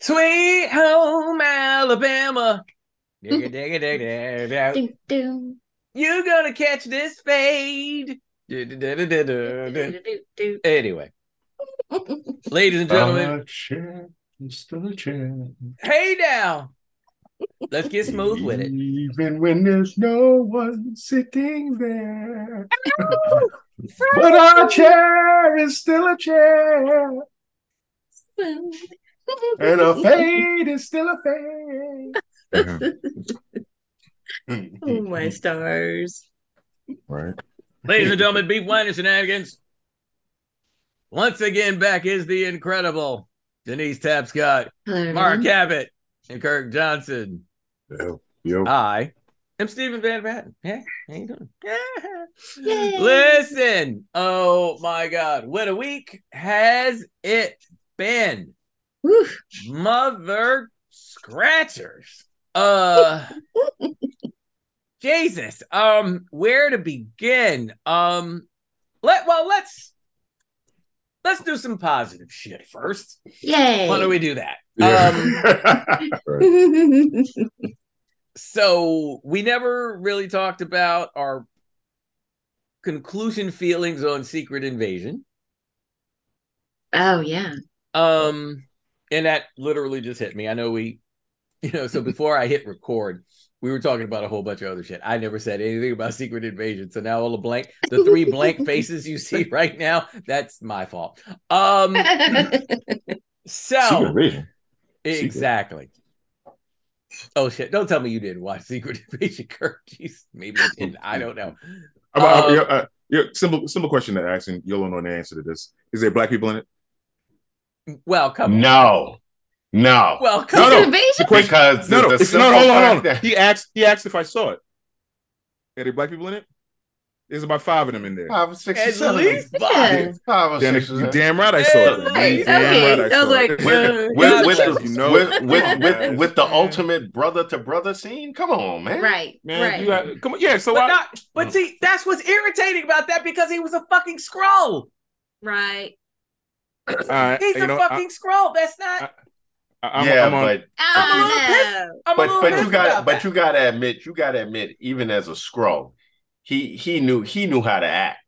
Sweet home Alabama. Digga, digga, digga, digga. Doo, doo, You gonna catch this fade. doo, doo, Anyway, ladies and gentlemen, still a chance. hey now. Let's get smooth with it. Even when there's no one sitting there. but our chair is still a chair. And a fade is still a fade. oh my stars. Right. Ladies and gentlemen, Beef Wine and Shenanigans. Once again, back is the incredible Denise Tapscott, Hello, Mark everyone. Cabot, and Kirk Johnson. Yo, yo. I am Stephen Van Patten. Hey, how you doing? Yay. Listen, oh my God, what a week has it been? Woo. Mother scratchers. Uh Jesus. Um, where to begin? Um let well let's let's do some positive shit first. Yay. Why don't we do that? Yeah. Um so we never really talked about our conclusion feelings on Secret Invasion. oh yeah. Um, and that literally just hit me. I know we, you know, so before I hit record, we were talking about a whole bunch of other shit. I never said anything about Secret Invasion. So now all the blank, the three blank faces you see right now, that's my fault. Um, so exactly. Oh shit! Don't tell me you didn't watch Secret Invasion, Kirk. Jeez, maybe you didn't. I don't know. Um, yeah, uh, yeah, simple, simple question to ask, and you'll know the answer to this. Is there black people in it? Well, come on. No, no, Well, come No, on. no. Invasion? because No, no, the, the it's- no, hold on, hold on. He asked. He asked if I saw it. Are there black people in it? There's about five of them in there. Five or six At seven. least Yeah. five. Five or Damn, six. you damn right I saw it. At damn Okay, right I was saw like, it. with, with, the, you know- with, with, with, with the ultimate brother to brother scene. Come on, man. Right. Man, right. you got, come on, yeah. So But I, not. But mm. see, that's what's irritating about that because he was a fucking Skrull. right. All right, He's you a know, fucking Skrull. That's not. I- I, I'm, yeah, I'm on, but I'm a little Oh, I'm but but you got but you got to admit you got to admit even as a Skrull, he he knew he knew how to act.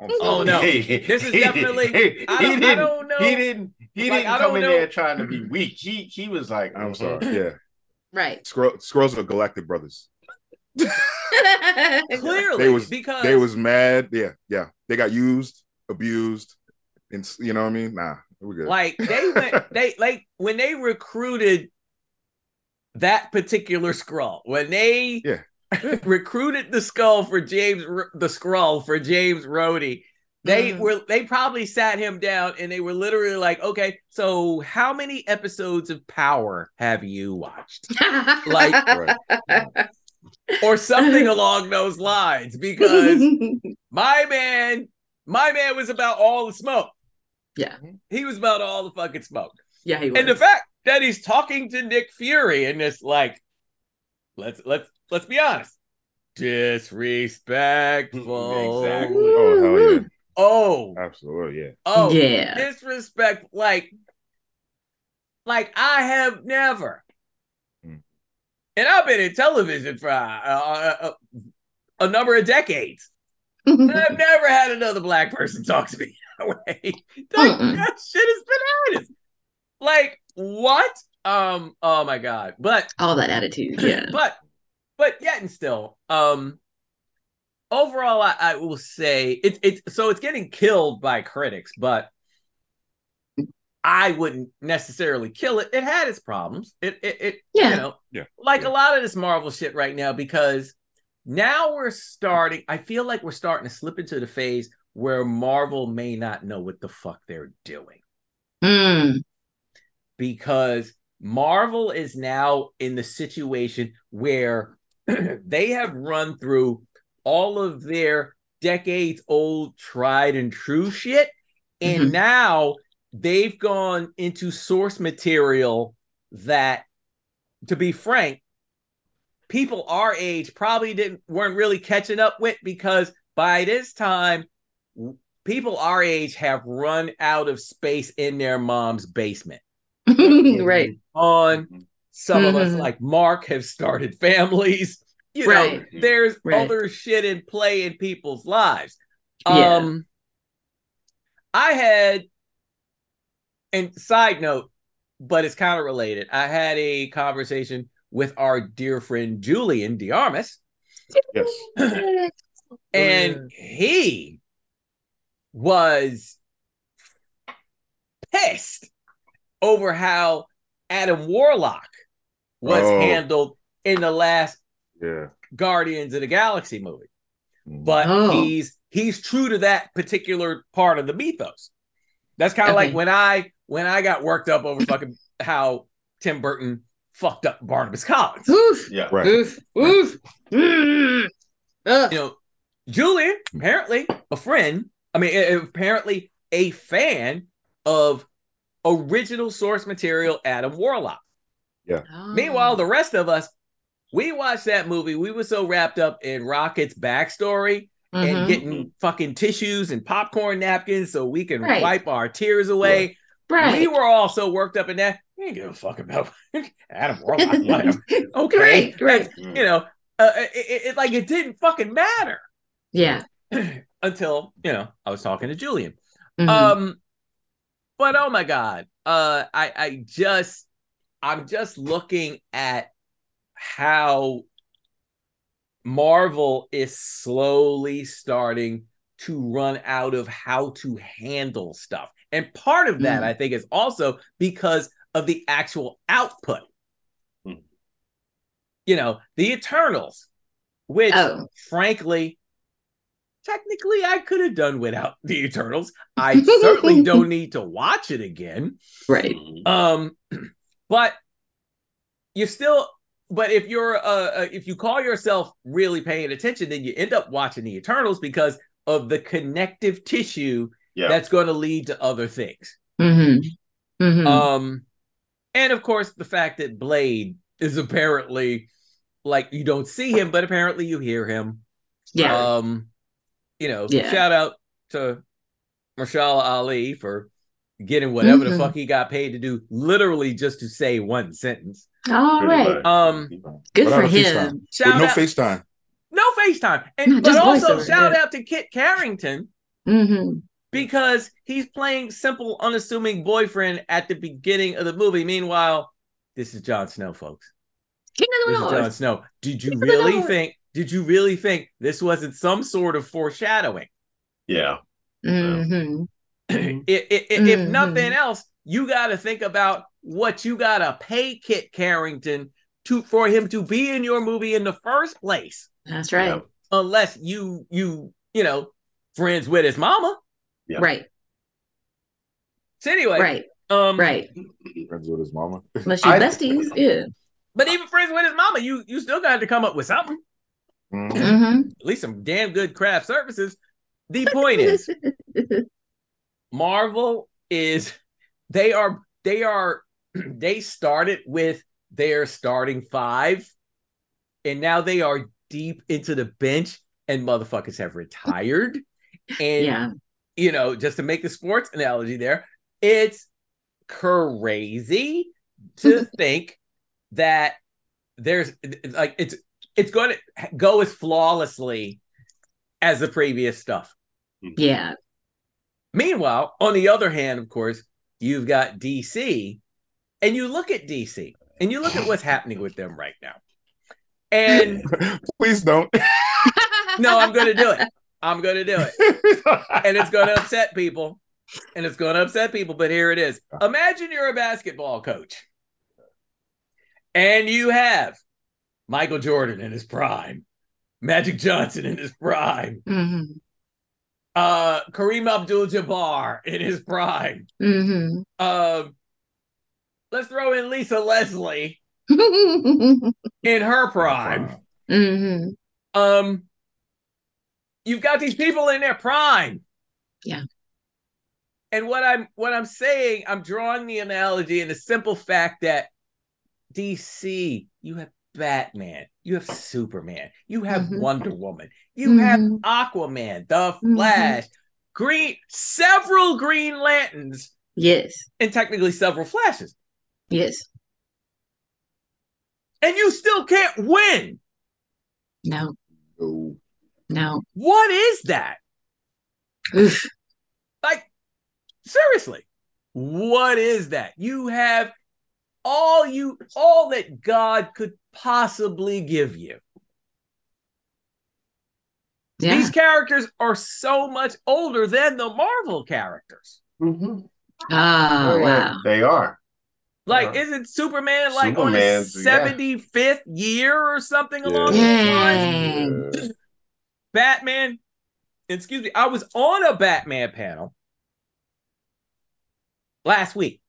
Oh, no. He- This is he- definitely- he, I don't- I didn't don't know. he didn't he Like, didn't come in know- there trying to be weak. He he was like I'm mhm. sorry. Yeah, right. Skrull, Skrulls are galactic brothers. Clearly, They was- because They was mad. Yeah, yeah. They got used, abused, and you know what I mean. Nah, we're good. like they went they like when they recruited that particular Skrull when they Yeah. recruited the skull for James the Skrull for James Rhodey they Mhm. were they probably sat him down and they were literally like okay so how many episodes of Power have you watched Like- Right. or something along those lines because my man my man was about all the smoke Yeah. he was about all the fucking smoke yeah, he was. and the fact that he's talking to Nick Fury and it's like, let's let's let's be honest, disrespectful. Exactly. Oh hell yeah, Oh, absolutely yeah. oh, Yeah. disrespect. Like, like I have never, Hmm. and I've been in television for uh, uh, uh, a number of decades. I've never had another black person talk to me that way. Like, Mm-mm. that shit is bananas. Like what? Um. Oh my god. But All that attitude. Yeah. but but yet and still, um. Overall, I, I will say it's it's so it's getting killed by critics, but I wouldn't necessarily kill it. It had its problems. It it, it Yeah. you know Yeah. like Yeah. a lot of this Marvel shit right now because now we're starting. I feel like we're starting to slip into the phase where Marvel may not know what the fuck they're doing Mm. because Marvel is now in the situation where they have run through all of their decades old tried and true shit and Mhm. now they've gone into source material that to be frank people our age probably didn't weren't really catching up with because by this time people our age have run out of space in their mom's basement right. on. Some of us, Mhm. like Mark, have started families. You Right. know, there's Right. other shit in play in people's lives. Yeah. Um, I had, and side note, but it's kind of related. I had a conversation with our dear friend Julian Diarmas, Yes. and he was pissed over how Adam Warlock was Oh. handled in the last Yeah. Guardians of the Galaxy movie. Mm. But Oh. he's he's true to that particular part of the mythos. That's kind of like Okay. when I when I got worked up over fucking how Tim Burton fucked up Barnabas Collins. Oof. Yeah. Right. Oof. Oof. You know, Julian, apparently a friend, I mean, a- apparently a fan of original source material Adam Warlock. Oh. Meanwhile, the rest of us, we watched that movie. We were so wrapped up in Rocket's backstory and Mhm. getting fucking tissues and popcorn napkins so we can Right. wipe our tears away. right. We were all so worked up in that. We didn't give a fuck about Adam Warlock. Okay, Right, right. You know, uh, it, it, it- like it didn't fucking matter Yeah. until you know I was talking to Julian. Mhm. Um, but oh my god, uh, I I just I'm just looking at how Marvel is slowly starting to run out of how to handle stuff, and part of that Mm. I think is also because of the actual output. Mm. You know, the Eternals, which Oh. frankly technically I could have done without the Eternals. I certainly don't need to watch it again. right. Um, but you still, but if you're, uh, uh, if you call yourself really paying attention, then you end up watching the Eternals because of the connective tissue Yeah. that's going to lead to other things. Mm-hmm. Mm-hmm. Um, and of course, the fact that Blade is apparently like you don't see him, but apparently you hear him. yeah. Um, you know, Yeah. shout out to Mahershala Ali for getting whatever the Mhm. fuck he got paid to do, literally just to say one sentence. All Pretty right. much. Um, Good for a FaceTime. him. Shout With no out, FaceTime. no FaceTime, and No, but also voiceover, shout yeah. out to Kit Harington Mm-hmm. because he's playing simple, unassuming boyfriend at the beginning of the movie. Meanwhile, this is Jon Snow, folks. King of This the is Jon Snow. Did you King really think? Did you really think this wasn't some sort of foreshadowing? Yeah. Mm-hmm. I- I- I- if Mhm. nothing else, you got to think about what you got to pay Kit Harington to for him to be in your movie in the first place, That's right. Yeah. unless you you you know friends with his mama. Yeah. Right. So anyway, Right. um, Right. Friends with his mama. Unless you besties. Yeah. But even friends with his mama, you you still got to come up with something. Mhm. Mm-hmm. At least some damn good craft services. The point is, Marvel is they are they are they started with their starting five, and now they are deep into the bench, and motherfuckers have retired. And yeah. you know, just to make the sports analogy there, it's crazy to think that there's like it's it's going to go as flawlessly as the previous stuff. Mm-hmm. Yeah. Meanwhile, on the other hand, of course, you've got DC, and you look at DC and you look at what's happening with them right now. And Please don't. no, I'm going to do it. I'm going to do it. And it's going to upset people. And it's going to upset people, but here it is. Imagine you're a basketball coach and you have Michael Jordan in his prime, Magic Johnson in his prime, mm-hmm. uh, Kareem Abdul Jabbar in his prime. Mm-hmm. Um, let's throw in Lisa Leslie mm-hmm. in her prime. Um, you've got these people in their prime. Yeah. And what I'm what I'm saying, I'm drawing the analogy in the simple fact that DC, you have Batman, you have Superman, you have Mhm. Wonder Woman, you have Mhm. Aquaman, the Mhm. Flash, Green, several Green Lanterns, Yes. and technically several Flashes. Yes. and you still can't win. No. No. What is that? Oof. Like, seriously, what is that? You have all you, all that God could possibly give you. Yeah. These characters are so much older than the Marvel characters. Mhm. Oh, wow. They are. Like, Yeah. isn't Superman like on his Superman's- yeah. 75th year or something along those Yeah. lines? Batman, excuse me, I was on a Batman panel last week.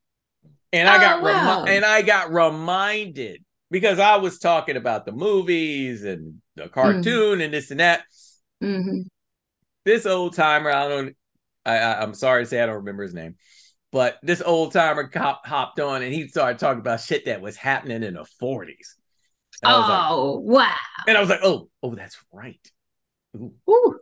And I Oh, got remi- and I got reminded because I was talking about the movies and the cartoon and this and that. hmm This old timer, I don't I, I I'm sorry to say I don't remember his name, but this old timer cop hopped on and he started talking about shit that was happening in the 40s. And I like, Oh, wow. and I was like, oh, oh, that's right. Ooh. Ooh.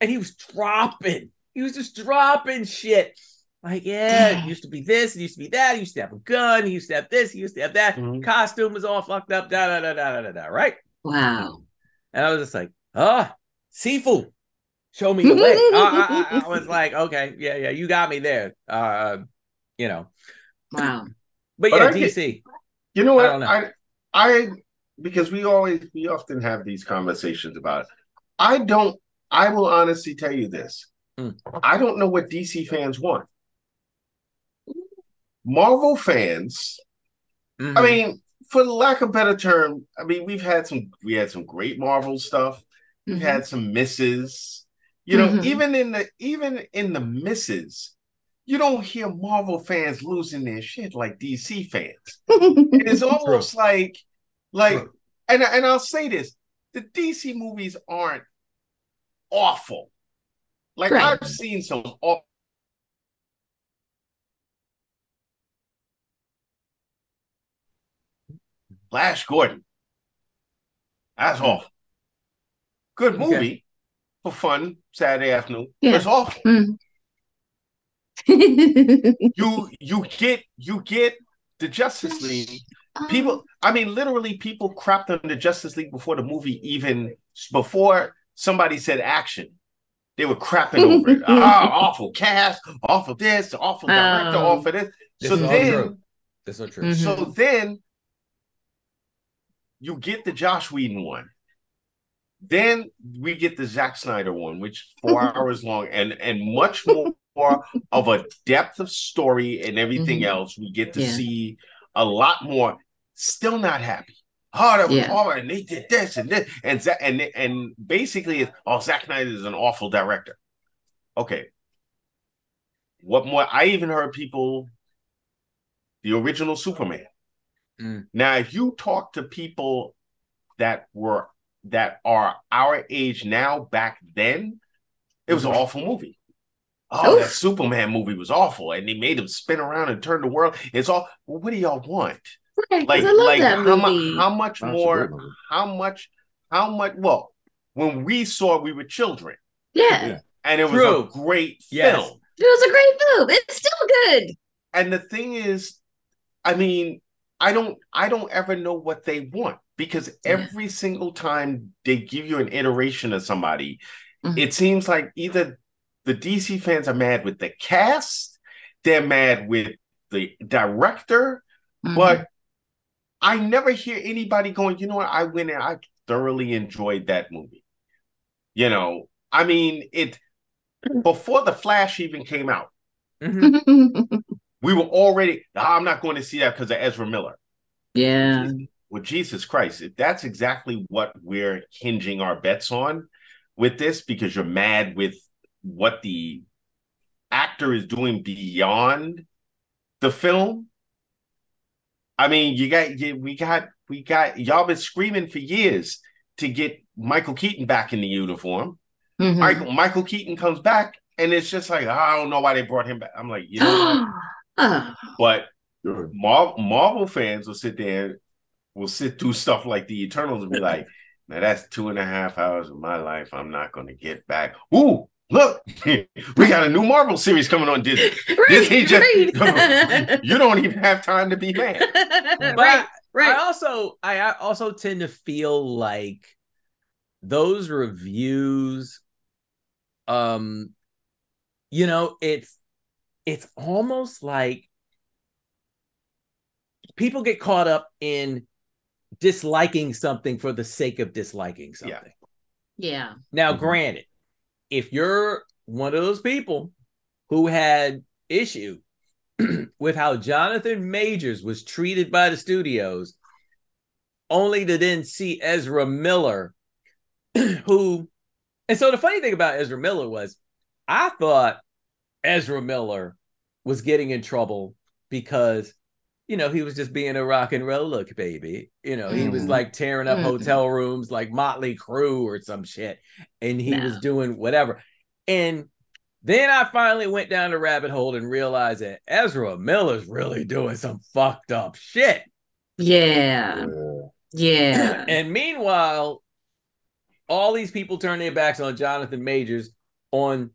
and he was dropping. He was just dropping shit. Like, yeah, it used to be this, it used to be that. He used to have a gun. He used to have this. He used to have that. Mhm. Costume was all fucked up. Da da da da da da da. Right? Wow. And I was just like, ah, Sifu, show me the way. I, I- I- I was like, okay, yeah, yeah, you got me there. Uh, you know, Wow. but But yeah, I get- DC. You know what? I don't know. I, I, because we always, we often have these conversations about. It. I don't. I will honestly tell you this. Mm. I don't know what DC fans want. Marvel fans. I Mhm. mean, for lack of a better term, I mean, we've had some. We had some great Marvel stuff. We've Mhm. had some misses. You know, Mhm. even in the even in the misses, you don't hear Marvel fans losing their shit like DC fans. It's almost like like True. and and I'll say this, the DC movies aren't awful. Like Right. I've seen some Flash Gordon. That's awful. Good Hmm. Okay. movie for fun Saturday afternoon. Yeah. It's awful. Mm. You you get you get the Justice League people i mean literally people crapped on the justice league before the movie even before somebody said action they were crapping over it ah awful cast awful this awful director Oh. awful this This so is all then true. That's so true. Mhm. so then you get the Joss Whedon one then we get the Zack Snyder one, which four hours long and and much more of a depth of story and everything Mhm. else. We get to Yeah. see a lot more. Still not happy. Oh, that Yeah. and they did this and this and Zack, and and basically, oh, Zack Snyder is an awful director. Okay, what more? I even heard people. The original Superman. Mm. Now, if you talk to people that were that are our age now, back then, it was an awful movie. Oh, that Superman movie was awful, and they made him spin around and turn the world. It's all. Well, what do y'all want? Right, 'cause Like, I love like that how movie. much? How much That's more? How much? How much? Well, when we saw, it, we were children, yeah. Yeah. and it was True. a great Yes. film. It was a great film. It's still good. And the thing is, I mean, I don't I don't ever know what they want because Yeah. every single time they give you an iteration of somebody, Mhm. it seems like either the DC fans are mad with the cast, they're mad with the director, Mhm. but I never hear anybody going, you know what, I went and I thoroughly enjoyed that movie. You know, I mean, it before the Flash even came out, Mhm. we were already, "Ah, I'm not going to see that because of Ezra Miller. yeah. Well, Jesus Christ, if that's exactly what we're hinging our bets on with this, because you're mad with what the actor is doing beyond the film. I mean, you got you, we got we got y'all been screaming for years to get Michael Keaton back in the uniform. Mhm. Michael Michael Keaton comes back, and it's just like I don't know why they brought him back. I'm like, you know? oh, but Sure. Mar- Marvel fans will sit there, will sit through stuff like the Eternals and be like, "Now that's two and a half hours of my life. I'm not going to get back." Ooh, look, we got a new Marvel series coming on Disney. Disney just- right. You don't even have time to be mad. But right, right. I also I I also tend to feel like those reviews um you know it's it's almost like people get caught up in disliking something for the sake of disliking something. yeah. yeah. Now, Mhm. granted, if you're one of those people who had issue with how Jonathan Majors was treated by the studios, only to then see Ezra Miller, who, and so the funny thing about Ezra Miller was, I thought Ezra Miller was getting in trouble because, you know, he was just being a rock and roll look baby. You know, he was Mhm. like tearing up Mhm. hotel rooms like Motley Crue or some shit, and he was doing whatever. And then I finally went down the rabbit hole and realized that Ezra Miller's really doing some fucked up shit. Yeah. Yeah. and meanwhile, all these people turn their backs on Jonathan Majors on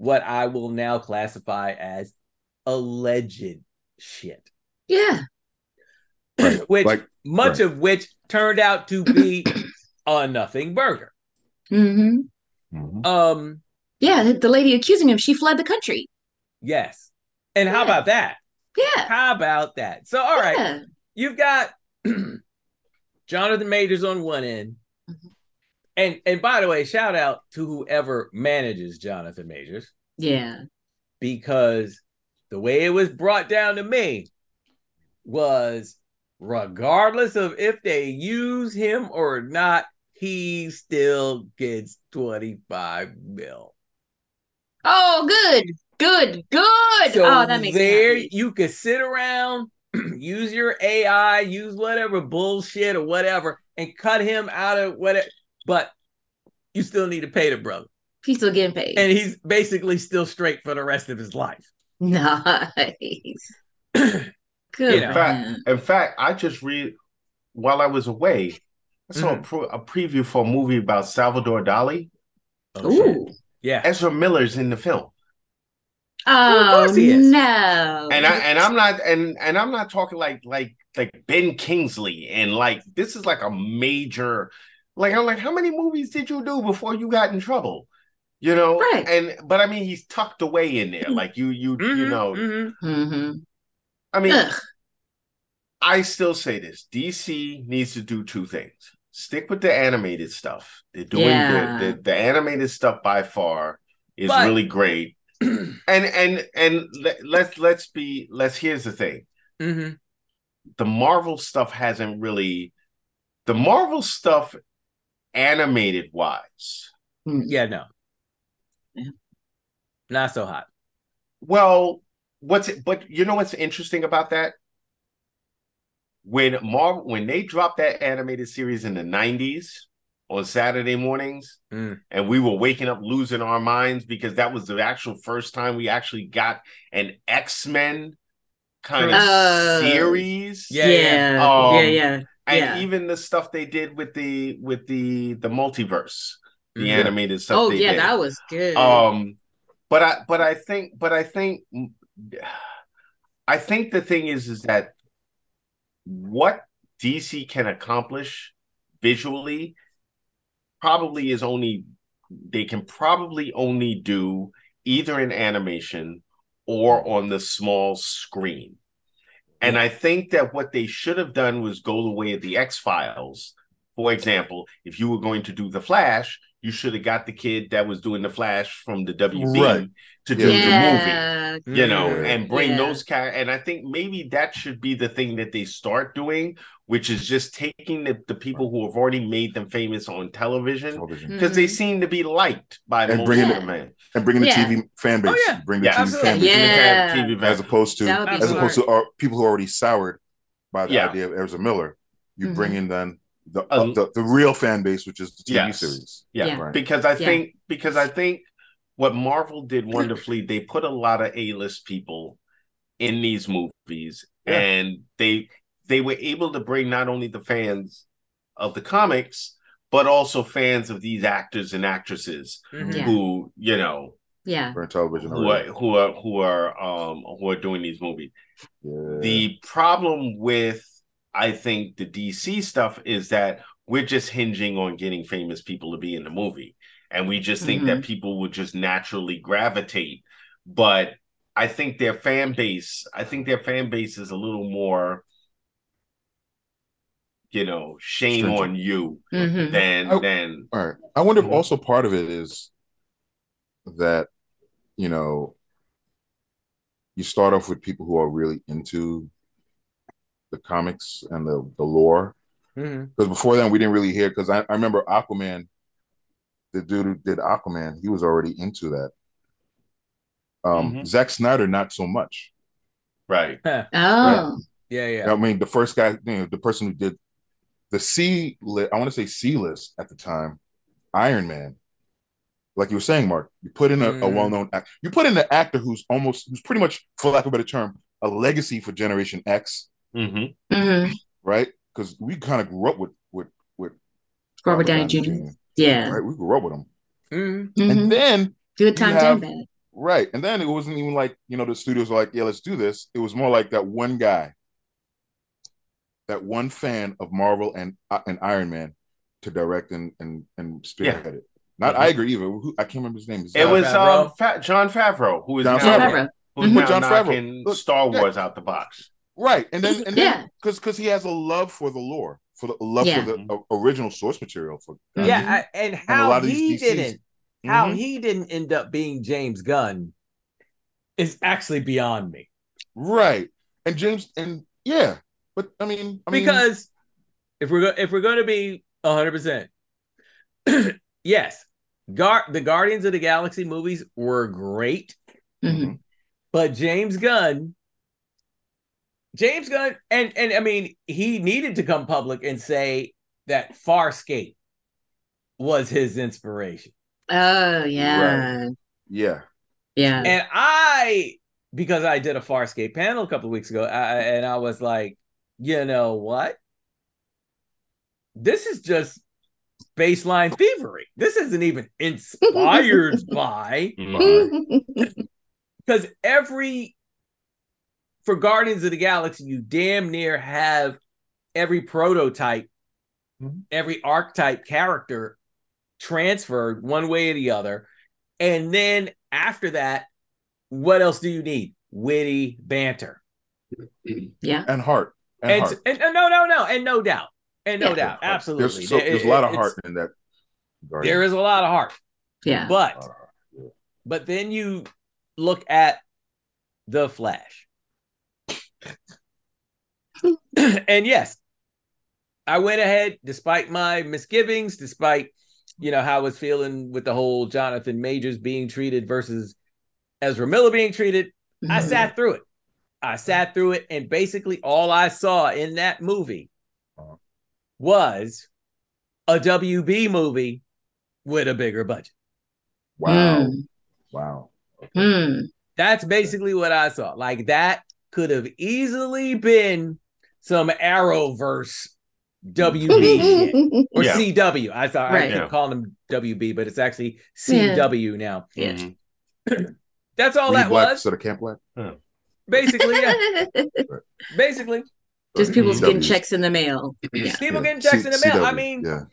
what I will now classify as alleged shit, Yeah. Right. which Like- much right. of which turned out to be a nothing burger. hmm Mhm. Um, Yeah. The lady accusing him, she fled the country. yes. And how about that? Yeah. How about that? So, all right, Yeah. you've got Jonathan Majors on one end. And and by the way, shout out to whoever manages Jonathan Majors Yeah. because the way it was brought down to me was regardless of if they use him or not, he still gets 25 mil. Oh, good. Good. Good. So oh, that makes there you could sit around, use your AI, use whatever bullshit or whatever, and cut him out of whatever. But you still need to pay the brother, He's still getting paid. and he's basically still straight for the rest of his life. nice. Good. You know. for Fact- In fact, I just read while I was away, I saw Mhm. a, pro- a preview for a movie about Salvador Dali. Oh, shit. Ooh. Yeah, Ezra Miller's in the film. Oh course he is. no. and I and I'm not and and I'm not talking like like like Ben Kingsley and like this is like a major like I'm like how many movies did you do before you got in trouble? You know, Right. and but I mean he's tucked away in there like you you you Mhm, know. mhm. hmm I mean Ugh. I still say this: DC needs to do two things. Stick with the animated stuff. They're doing Yeah. good. The, the animated stuff by far is But- really great. and and and let, let's let's be let's here's the thing. Mhm. the Marvel stuff hasn't really the Marvel stuff animated wise. Yeah, no, Yeah. not so hot. Well, what's it but you know what's interesting about that? When Marvel when they dropped that animated series in the 90s on Saturday mornings Mm. and we were waking up losing our minds because that was the actual first time we actually got an X-Men kind of Uh, series. Yeah, Yeah. yeah. Yeah. Um, yeah. And Yeah. even the stuff they did with the with the the multiverse the Mhm. animated stuff Oh yeah, did. that was good. um but i but i think but i think i think the thing is is that what dc can accomplish visually probably is only they can probably only do either in animation or on the small screen and I think that what they should have done was go the way of the X Files. For example, if you were going to do the Flash, you should have got the kid that was doing the Flash from the WB Right. to do the movie. You know, Mhm. and bring Yeah. those characters. And I think maybe that should be the thing that they start doing, which is just taking the, the people who have already made them famous on television television because they Mhm. seem to be liked by And most bringing of them. man. and bringing the Yeah. TV fan base, Oh, yeah. bring the Yeah, TV fan base, Yeah. TV as opposed to That would be as opposed to our, people who are already soured by the Yeah. idea of Ezra Miller. You Mhm. bring in then the, Uh, the the real fan base, which is the TV Yes. series. Yeah, Yeah. Right. because I Yeah. think because I think what Marvel did wonderfully, they put a lot of A-list people in these movies, Yeah. and they they were able to bring not only the fans of the comics, but also fans of these actors and actresses Mhm. Yeah. who you know Yeah. for television. who are who are who are um who are doing these movies. Yeah. The problem with I think the DC stuff is that we're just hinging on getting famous people to be in the movie. And we just think that people would just naturally gravitate. But I think their fan base, I think their fan base is a little more, you know, shame Stringent. on you Mhm. than I- than All right. I wonder if Mhm. also part of it is that, you know, you start off with people who are really into the comics and the, the lore. Because before then, we didn't really hear. Because I, I remember Aquaman, the dude who did Aquaman, he was already into that. Um, Mhm. Zack Snyder, not so much. right. Oh. Yeah, yeah. I mean, the first guy, you know, the person who did the C list, I want to say C list at the time, Iron Man. Like you were saying, Mark, you put in a, a Mhm. well-known act, you put in an actor who's almost, who's pretty much, for lack of a better term, a legacy for Generation X, hmm Mhm. right? Because we kind of grew up with with with Robert Downey Jr. Yeah. right? We grew up with him, Mhm. Mhm. and then Good times have- and bad. right, and then it wasn't even like you know the studios were like, yeah, let's do this. It was more like that one guy, that one fan of Marvel and uh, and Iron Man, to direct and and and spearhead it. Not Mhm. Iger either. Who, I can't remember his name. Is It that- was Favreau. um, Fa- Jon Favreau who is Jon now, Favreau. Favreau. who's Mhm. now Jon Favreau. knocking Look, Star yeah. Wars out the box. Right, and then and Yeah. then because because he has a love for the lore, for the love Yeah. for the uh, original source material for. Yeah, I, and how lot of he didn't, how Mhm. he didn't end up being James Gunn is actually beyond me. right, and James and yeah, but I mean, I mean, because if we're go- if we're going to be 100% yes Gar- the guardians of the galaxy movies were great Mhm. but james gunn james gunn and and i mean he needed to come public and say that farscape was his inspiration. Oh yeah. yeah, Yeah. and i because i did a farscape panel a couple of weeks ago I, and i was like you know what? This is just baseline thievery. This isn't even inspired by because every for guardians of the galaxy you damn near have every prototype Mhm. every archetype character transferred one way or the other and then after that what else do you need witty banter yeah. and heart and, and, heart. and, and no no no and no doubt and no Yeah. doubt absolutely There's, so, there's a lot of heart in that. there is a lot of heart Yeah. but Uh, But then you look at the Flash. and yes, I went ahead despite my misgivings, despite you know how I was feeling with the whole Jonathan Majors being treated versus Ezra Miller being treated. I Mhm. sat through it. I sat through it, and basically all I saw in that movie was a WB movie with a bigger budget. wow, Mm. wow. Mm. That's basically what I saw. Like that could have easily been some Arrowverse WB shit or Yeah. CW. I thought I Right. keep Yeah. calling them WB, but it's actually CW now. Yeah. That's all Reed that Black was. instead of Camp Black. Basically, yeah. Basically, Just people getting checks in the mail. Yeah. people getting checks in the mail. I mean, yeah,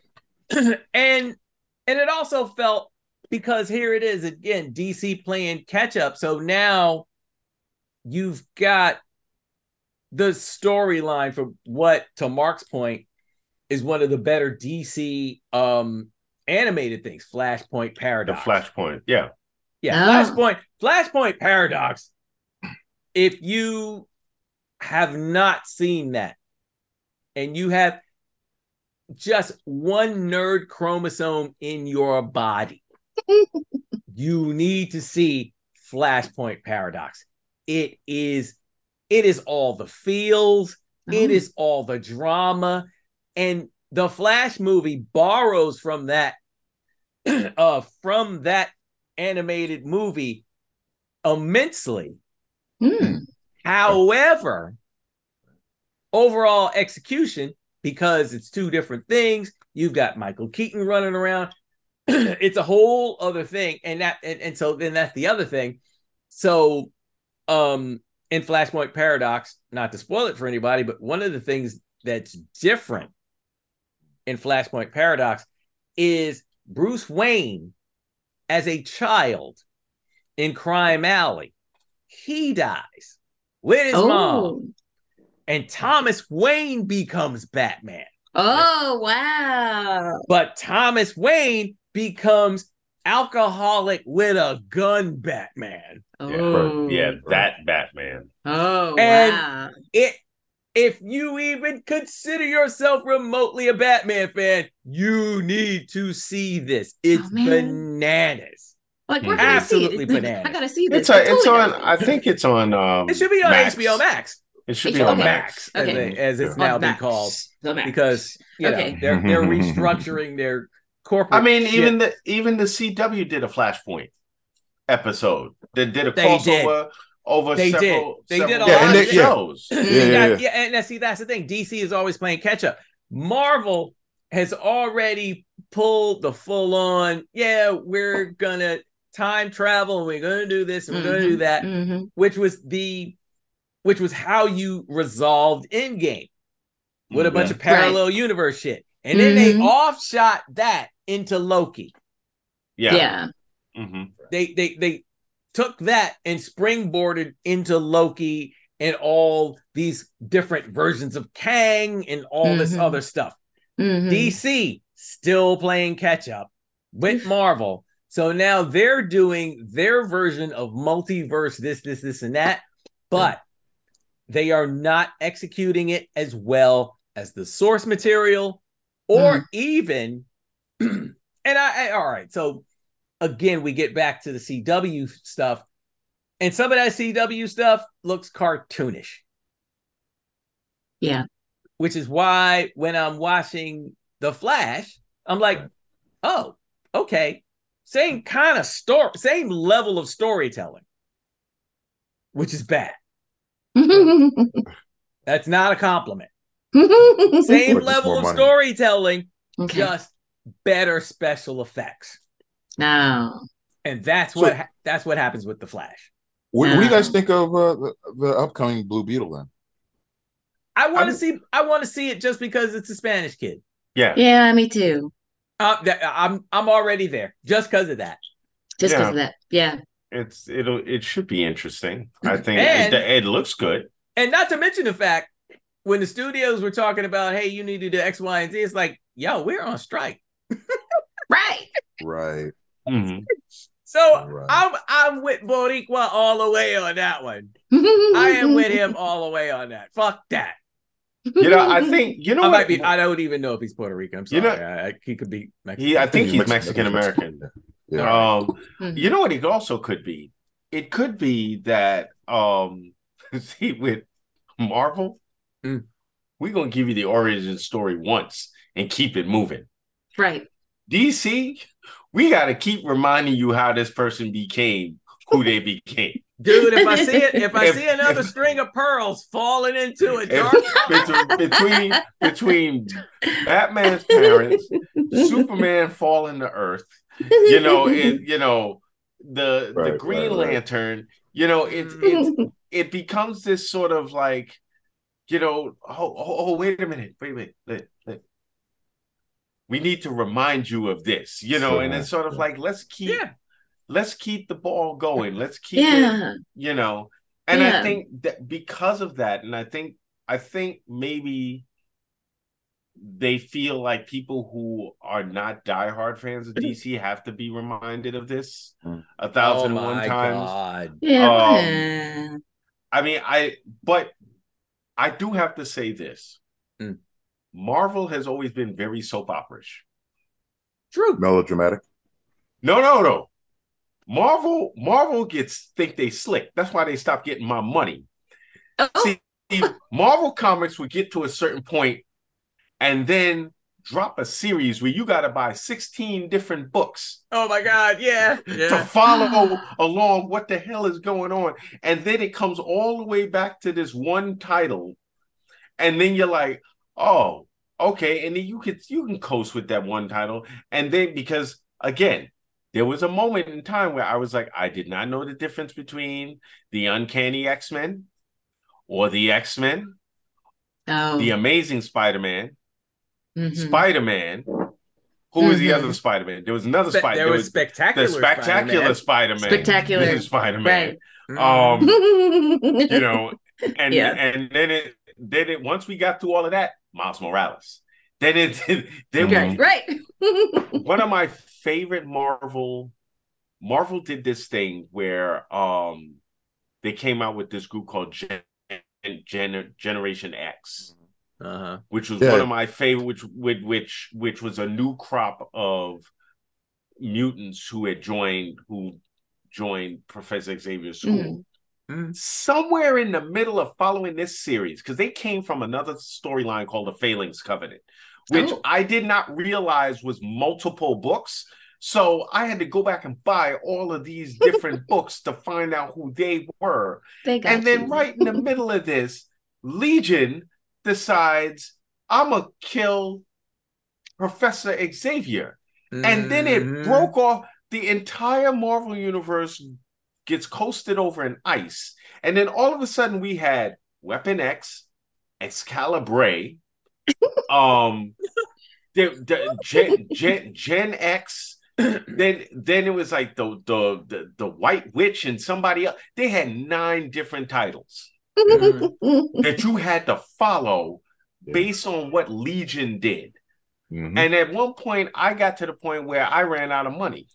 and and it also felt because here it is again DC playing catch up. So now you've got the storyline for what to Mark's point is one of the better DC um animated things, Flashpoint Paradox. The Flashpoint. Yeah. Yeah, Oh. Flashpoint, Flashpoint Paradox. If you have not seen that and you have just one nerd chromosome in your body, you need to see Flashpoint Paradox. It is it is all the feels, it Oh. is all the drama and the Flash movie borrows from that uh from that animated movie immensely. Mm. However, overall execution, because it's two different things, you've got Michael Keaton running around. it's a whole other thing, and that and, and so then that's the other thing. So, um, in Flashpoint Paradox, not to spoil it for anybody, but one of the things that's different in Flashpoint Paradox is Bruce Wayne as a child in Crime Alley. He dies with his mom, Oh. and Thomas Wayne becomes Batman. Oh wow. But Thomas Wayne becomes alcoholic with a gun Batman. Oh. Yeah, that Batman. Oh And- wow. It if you even consider yourself remotely a Batman fan, you need to see this. It's Oh, bananas. Like where can Absolutely I see it? bananas. I gotta see this. It's a, I it's on. gotta I think it's on. Um, It should be on Max. HBO Max. It should be HBO on Max. Max. as, Okay. they- as it's On now been Max. called. The Max. Because you know Okay. they're they're restructuring their corporate. I mean, shit. even the even the CW did a Flashpoint episode. They did a They did. crossover over They did. several. They did a several lot of they- shows. Yeah, You yeah, got- yeah. yeah, and that's, see, that's the thing. DC is always playing catch up. Marvel has already pulled the full on, yeah, we're gonna time travel and we're gonna do this and we're gonna do that, Mhm. which was the which was how you resolved Endgame with a bunch Yeah. of parallel universe shit. And then they Mhm. offshot that into Loki. Yeah. Yeah. Hmm They they they took that and springboarded into Loki and all these different versions of Kang and all this Mhm. other stuff. Mhm. DC still playing catch up with Marvel. So now they're doing their version of multiverse, this, this, this, and that, but they are not executing it as well as the source material or even. and I, I, all right. So again, we get back to the CW stuff, and some of that CW stuff looks cartoonish Yeah. which is why when I'm watching The Flash, I'm like, oh, okay, same kind of story, same level of storytelling, which is bad. That's not a compliment. Same level of money. storytelling, okay. just better special effects, No. and that's So- what ha- that's what happens with The Flash. What, what do you guys think of uh, the, the upcoming Blue Beetle then? I want to see. I want to see it just because it's a Spanish kid. Yeah. Yeah, me too. Uh, that, I'm I'm already there just because of that. Just because Yeah. of that. Yeah. It's it'll it should be interesting. I think And- it, it looks good. And not to mention the fact when the studios were talking about, hey, you need to do X, Y, and Z, it's like, yo, we're on strike. Right. Right. Mhm. So Right. I'm I'm with Boricua all the way on that one. I am with him all the way on that. Fuck that. You know, I think you know I what might be. I don't even know if he's Puerto Rican. I'm sorry. You know- I, I- he could be Mexican. He, I think he's Mexican- Mexican American. Yeah. Um, Mhm. you know what? It also could be. It could be that um, see with Marvel, Mm. we're gonna give you the origin story once and keep it moving. Right. DC, we got to keep reminding you how this person became who they became. Dude, if I see it, if I If- see another if- string of pearls falling into a If- dark, between between between Batman's parents, Superman falling to Earth, you know, it you know the the Green right, right. Lantern, you know, it mm. it it becomes this sort of like, you know, oh, oh, oh wait a minute, wait a minute, let- let- we need to remind you of this, you know, and it's sort of like let's keep yeah, let's keep the ball going, let's keep it you know and i think that because of that and i think i think maybe they feel like people who are not diehard fans of dc have to be reminded of this Mm. a oh thousand and one my times. God, Yeah. Um, i mean i but i do have to say this. Mm. Marvel has always been very soap operish true. Melodramatic. no no no marvel marvel gets think they slick that's why they stopped getting my money oh, See, Marvel Comics would get to a certain point and then drop a series where you got to buy 16 different books Oh my god, yeah, to follow along what the hell is going on. And then it comes all the way back to this one title. And then you're like, oh, okay. And then you could you can coast with that one title. And then because again, there was a moment in time where I was like, I did not know the difference between the Uncanny X Men or the X Men, Oh. the Amazing Spider Man, mhm. Spider Man. Who was the other Spider Man? There was another Spe- Spider. there was spectacular the spectacular Spider Man. Spectacular. Spider Man. Right. Um, Um, you know, and Yeah. and then it then it once we got through all of that, Miles Morales. Then it then right. right. one of my favorite Marvel Marvel did this thing where um they came out with this group called Gen, Gen, Generation X, uh-huh. which was Yeah. one of my favorite which which which which was a new crop of mutants who had joined who joined Professor Xavier's school. Mhm. Somewhere in the middle of following this series, because they came from another storyline called the Phalanx Covenant, which Oh. I did not realize was multiple books. So I had to go back and buy all of these different books to find out who they were. They And then you. right in the middle of this, Legion decides I'm gonna kill Professor Xavier. And then it Mhm. broke off the entire Marvel universe gets coasted over in ice. And then all of a sudden we had Weapon X, Excalibur, um the, the Gen, Gen, Gen X. then then it was like the, the the the White Witch and somebody else. They had nine different titles that you had to follow based on what Legion did. Mhm. And at one point, I got to the point where I ran out of money.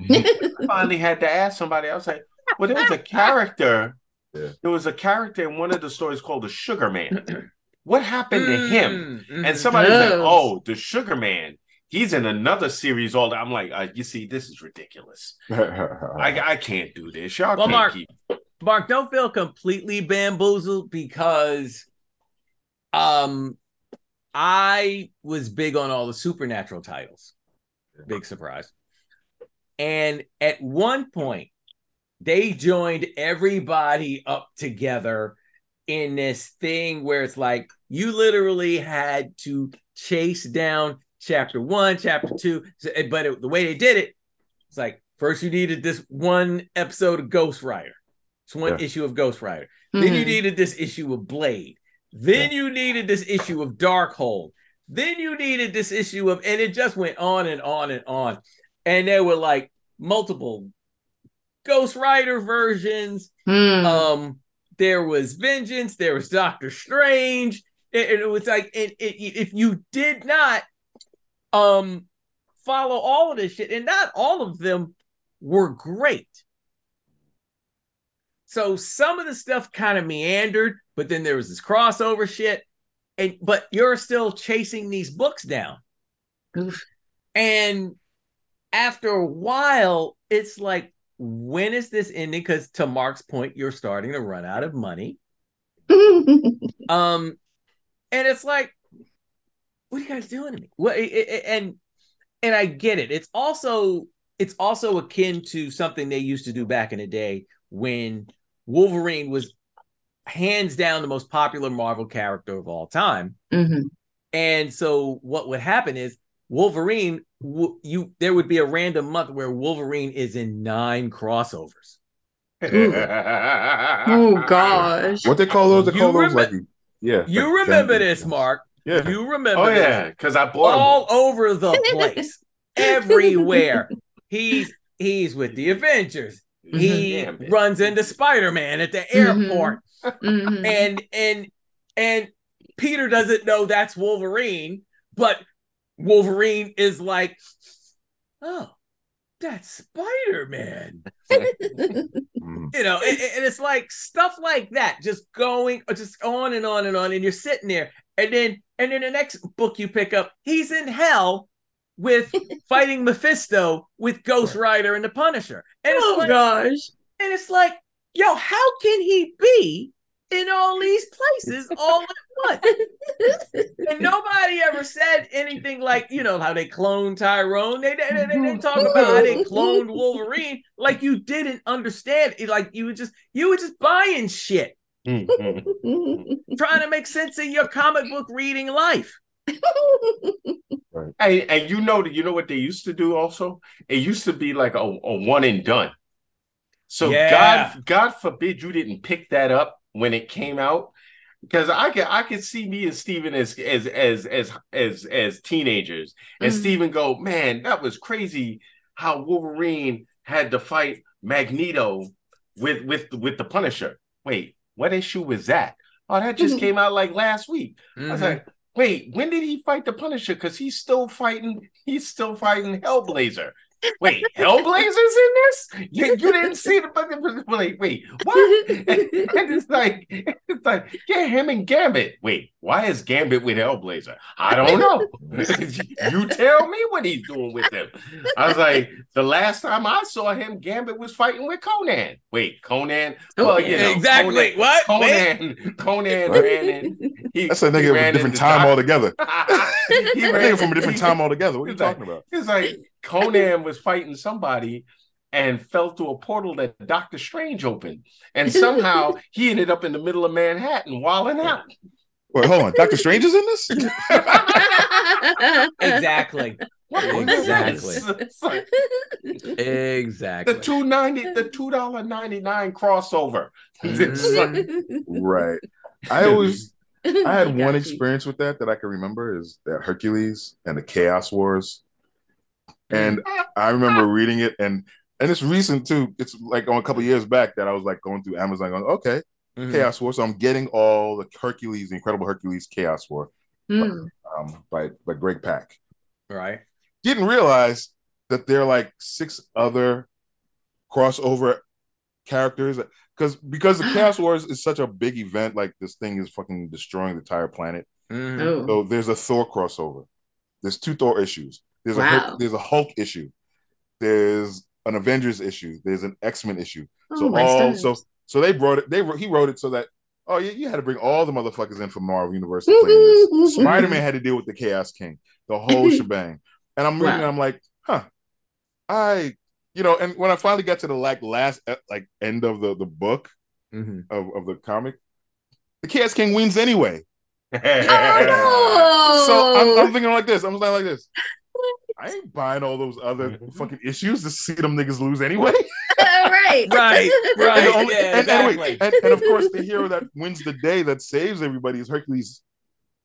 I finally had to ask somebody. I was like, "Well, there was a character. Yeah. There was a character in one of the stories called the Sugar Man. What happened to him?" Mhm. And somebody was like, Oh. "Oh, the Sugar Man. He's in another series all that." I'm like, uh, "You see, this is ridiculous. I I can't do this. Y'all Well, can't Mark- keep." Mark, don't feel completely bamboozled because um I was big on all the supernatural titles. Big surprise. And at one point, they joined everybody up together in this thing where it's like you literally had to chase down chapter one, chapter two. But it- the way they did it, it's like first you needed this one episode of Ghost Rider. It's one Yeah. issue of Ghost Rider. Then you Mhm. needed this issue of Blade. Then you needed this issue of Darkhold. Then you needed this issue of, and it just went on and on and on. And there were like multiple Ghost Rider versions. Hmm. Um, there was Vengeance. There was Doctor Strange. And it was like, and it, if you did not um follow all of this shit, and not all of them were great. So some of the stuff kind of meandered, but then there was this crossover shit, and but you're still chasing these books down. Oof. And after a while, it's like, when is this ending? Because to Mark's point, you're starting to run out of money. Um, and it's like, what are you guys doing to me? What? it- it- And and I get it. It's also it's also akin to something they used to do back in the day when Wolverine was hands down the most popular Marvel character of all time. Mhm. And so what would happen is Wolverine, you there would be a random month where Wolverine is in nine crossovers. Oh gosh. What they call those? They You call those remem- like yeah. You like remember gen- this, Mark? Yeah. You remember? Oh yeah, because I bought all them. over the place, everywhere. He's he's with the Avengers. He Damn runs into Spider Man at the Mhm. airport, Mhm. and and and Peter doesn't know that's Wolverine, but Wolverine is like, oh, that's Spider Man. Mhm. you know and, and it's like stuff like that just going just on and on and on and you're sitting there and then and then the next book you pick up he's in hell with fighting mephisto with ghost rider and the punisher and it's oh like gosh. and it's like yo how can he be in all these places all at once and nobody ever said anything like, you know, how they cloned Tyrone. They, they, they, they talk about how they cloned Wolverine. Like you didn't understand it. Like you were just you were just buying shit, mm-hmm. trying to make sense of your comic book reading life. And, and you know that you know what they used to do also? It used to be like a, a one and done. So Yeah. God God forbid you didn't pick that up when it came out. Because I could I could see me and Steven as as as as as as teenagers and Mhm. Steven go, man, that was crazy how Wolverine had to fight Magneto with with with the Punisher. Wait, what issue was that? Oh, that just Mhm. came out like last week. I was Mhm. like, wait, when did he fight the Punisher? Because he's still fighting, he's still fighting Hellblazer. Wait, Hellblazer's in this? You, you didn't see the but like, wait, what? And, and it's like, it's like, yeah, him and Gambit. Wait, why is Gambit with Hellblazer? I don't know. you tell me what he's doing with them. I was like, the last time I saw him, Gambit was fighting with Conan. Wait, Conan? Well, you know, exactly. Conan- what? Wait. Conan, Conan ran in. He, That's a nigga from a different time Doc- altogether. he That ran nigga from a different time altogether. What are you He's like- talking about? It's like Conan was fighting somebody and fell through a portal that Doctor Strange opened, and somehow he ended up in the middle of Manhattan, walling out. Wait, hold on. Doctor Strange is in this? Exactly. What was Exactly. this? Like Exactly. the two ninety, the two dollar ninety nine crossover. Mm-hmm. Like- Right. I always I had Got one you. experience with that that I can remember is that Hercules and the Chaos Wars. And I remember reading it and and it's recent too. It's like on a couple years back that I was like going through Amazon going, okay, Mhm. Chaos War. So I'm getting all the Hercules, the Incredible Hercules Chaos War Mm. um, by, by Greg Pak. Right. Didn't realize that there are like six other crossover characters because because the Chaos Wars is such a big event, like this thing is fucking destroying the entire planet. Oh. So there's a Thor crossover. There's two Thor issues. There's a Hulk, there's a Hulk issue. There's an Avengers issue. There's an X Men issue. So Oh, my all so so they brought it. They wrote- he wrote it so that oh yeah, you had to bring all the motherfuckers in from Marvel Universe to play in this. Spider Man had to deal with the Chaos King, the whole shebang. And I'm reading, Wow. it, I'm like, huh, I, you know, and when I finally got to the like last like end of the the book Mhm. of, of the comic, the Chaos King wins anyway. Oh, no! So I'm. I'm thinking like this. I'm like like this. I ain't buying all those other fucking issues to see them niggas lose anyway. right. Right, right. the only- yeah, and- and wait, exactly. and- and of course, the hero that wins the day that saves everybody is Hercules.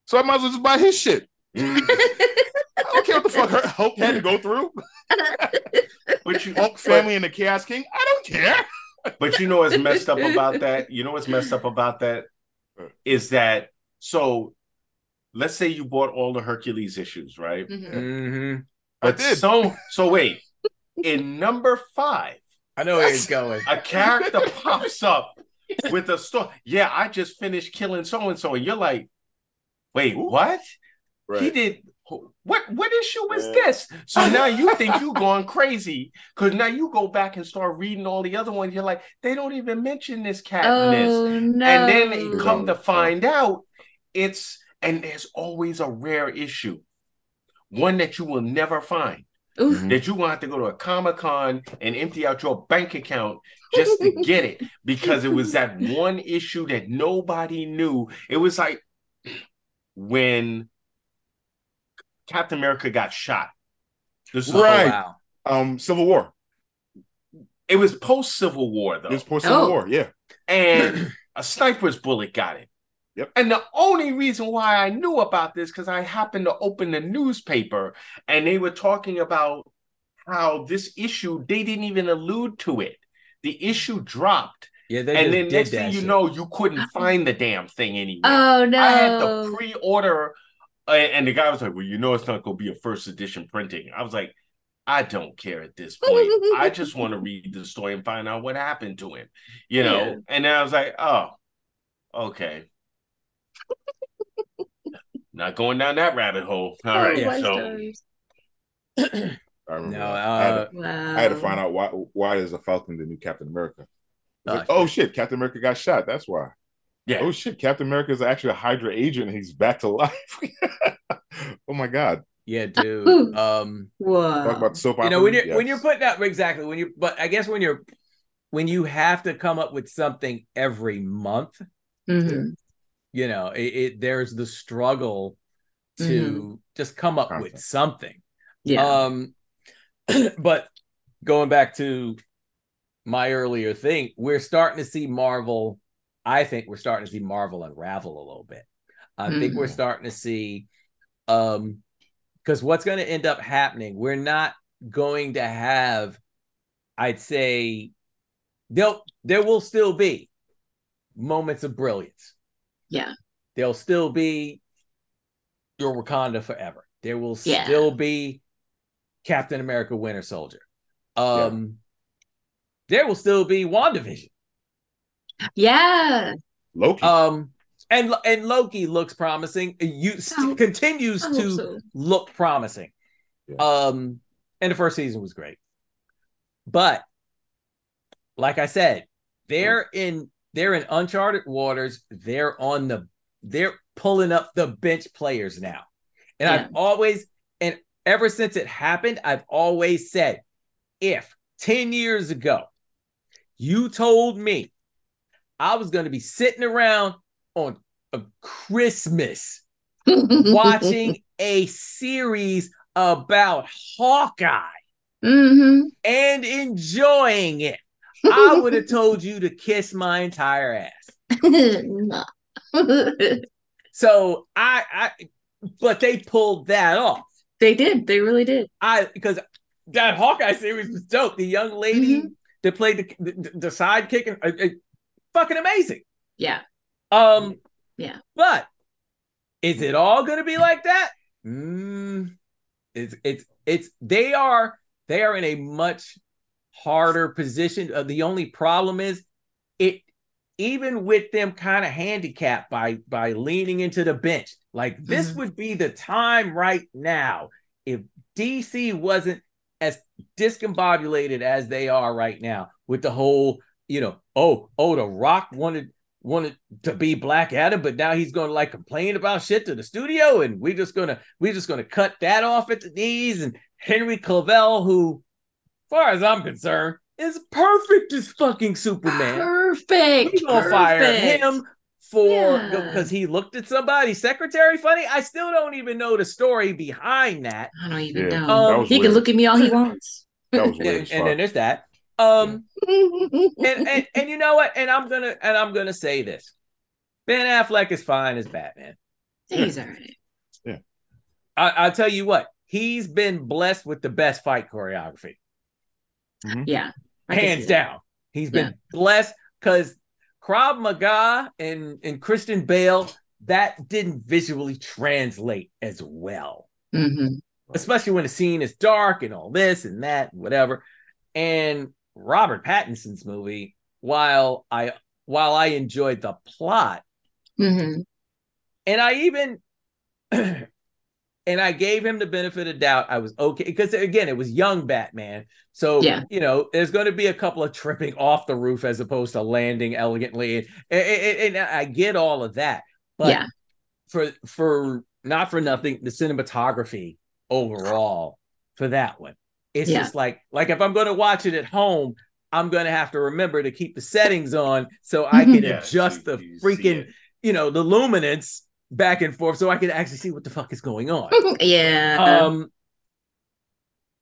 So I might as well just buy his shit. I don't care what the fuck Her- Hulk had to go through. but you, Hulk family and the Chaos King. I don't care. But you know what's messed up about that? You know what's messed up about that is that so let's say you bought all the Hercules issues, right? Mhm. Mhm. I But did. so so wait, in number five, I know where he's going. a character pops up with a story. Yeah, I just finished killing so and so, and you're like, wait, what? He did what? What issue was Yeah. this? So now you think you're going crazy because now you go back and start reading all the other ones. You're like, they don't even mention this cat in this. Oh no! And then it They come to find out, it's and there's always a rare issue, one that you will never find. Oof. Mhm. That you will have to go to a comic con and empty out your bank account just to get it because it was that one issue that nobody knew. It was like when Captain America got shot. This was- Right. Oh, wow. Um, Civil War. It was post Civil War though. It was post Civil Oh. War. Yeah. and a sniper's bullet got him. Yep. And the only reason why I knew about this because I happened to open the newspaper and they were talking about how this issue they didn't even allude to it. The issue dropped, Yeah, they and then next thing you shit. know, you couldn't find the damn thing anywhere. Oh no! I had to pre-order, uh, and the guy was like, "Well, you know, it's not going to be a first edition printing." I was like, "I don't care at this point. I just want to read the story and find out what happened to him." You know. Yeah. And then I was like, "Oh, okay." Not going down that rabbit hole. All Oh, right, my so. I remember. No, that. I, had uh, to, Wow. I had to find out why why is the Falcon the new Captain America? I was like, Oh, oh shit, Captain America got shot. That's why. yeah, Oh shit, Captain America is actually a Hydra agent he's back to life. oh my god. yeah, dude. Ooh. Um, Wow. Talk about soap opera. you know when you're when you're putting out exactly when you but I guess when you're when you have to come up with something every month, Mhm. You know, it, it there's the struggle to just come up with something. Yeah. Um, but going back to my earlier thing, we're starting to see Marvel. I think we're starting to see Marvel unravel a little bit. I think we're Mhm. starting to see, um, because what's going to end up happening, we're not going to have, I'd say, there there will still be moments of brilliance. Yeah. There'll still be your Wakanda forever. There will Yeah. still be Captain America Winter Soldier. Um there will still be WandaVision. Yeah. Loki. Um and and Loki looks promising. You st- Oh, continues to so. look promising. Yeah. Um and the first season was great. But like I said, they're in they're in uncharted waters. They're on the they're pulling up the bench players now. And I've always and ever since it happened, I've always said if 10 years ago you told me I was going to be sitting around on a Christmas watching a series about Hawkeye hmm and enjoying it, I would have told you to kiss my entire ass. So I, I, but they pulled that off. they did. They really did. I because that Hawkeye series was dope. The young lady that played the the, the sidekick, and uh, uh, fucking amazing. Yeah. Um, Yeah. But is it all going to be like that? Mm, it's it's it's they are they are in a much harder position. Uh, the only problem is it even with them kind of handicapped by by leaning into the bench. Like this Mhm. would be the time right now if DC wasn't as discombobulated as they are right now with the whole, you know, oh, oh, the Rock wanted wanted to be Black Adam, but now he's going to like complain about shit to the studio, and we're just gonna we're just gonna cut that off at the knees. And Henry Cavill, who, far as I'm concerned, is perfect as fucking Superman. Perfect. We gonna fire him for Yeah. because he looked at somebody's secretary funny. I still don't even know the story behind that. I don't even Yeah, know. Um, that was he can look at me all he wants. That was weird. And, and then there's that. Um and, and and you know what? And I'm gonna and I'm gonna say this. Ben Affleck is fine as Batman. He's all right. Yeah. I, I'll tell you what, he's been blessed with the best fight choreography. Yeah. I hands that. down. He's been blessed because Krav Maga and, and Christian Bale, that didn't visually translate as well, Mhm. especially when the scene is dark and all this and that, and whatever. And Robert Pattinson's movie, while I while I enjoyed the plot, Mhm. and I even and I gave him the benefit of doubt. I was okay because again, it was young Batman. So Yeah. you know, there's going to be a couple of tripping off the roof as opposed to landing elegantly, and, and- and I get all of that. But Yeah. for for not for nothing, the cinematography overall for that one, it's Yeah. just like like if I'm going to watch it at home. I'm gonna have to remember to keep the settings on so I can mm-hmm. Yeah, adjust so the you freaking you know the luminance back and forth so I can actually see what the fuck is going on. yeah. um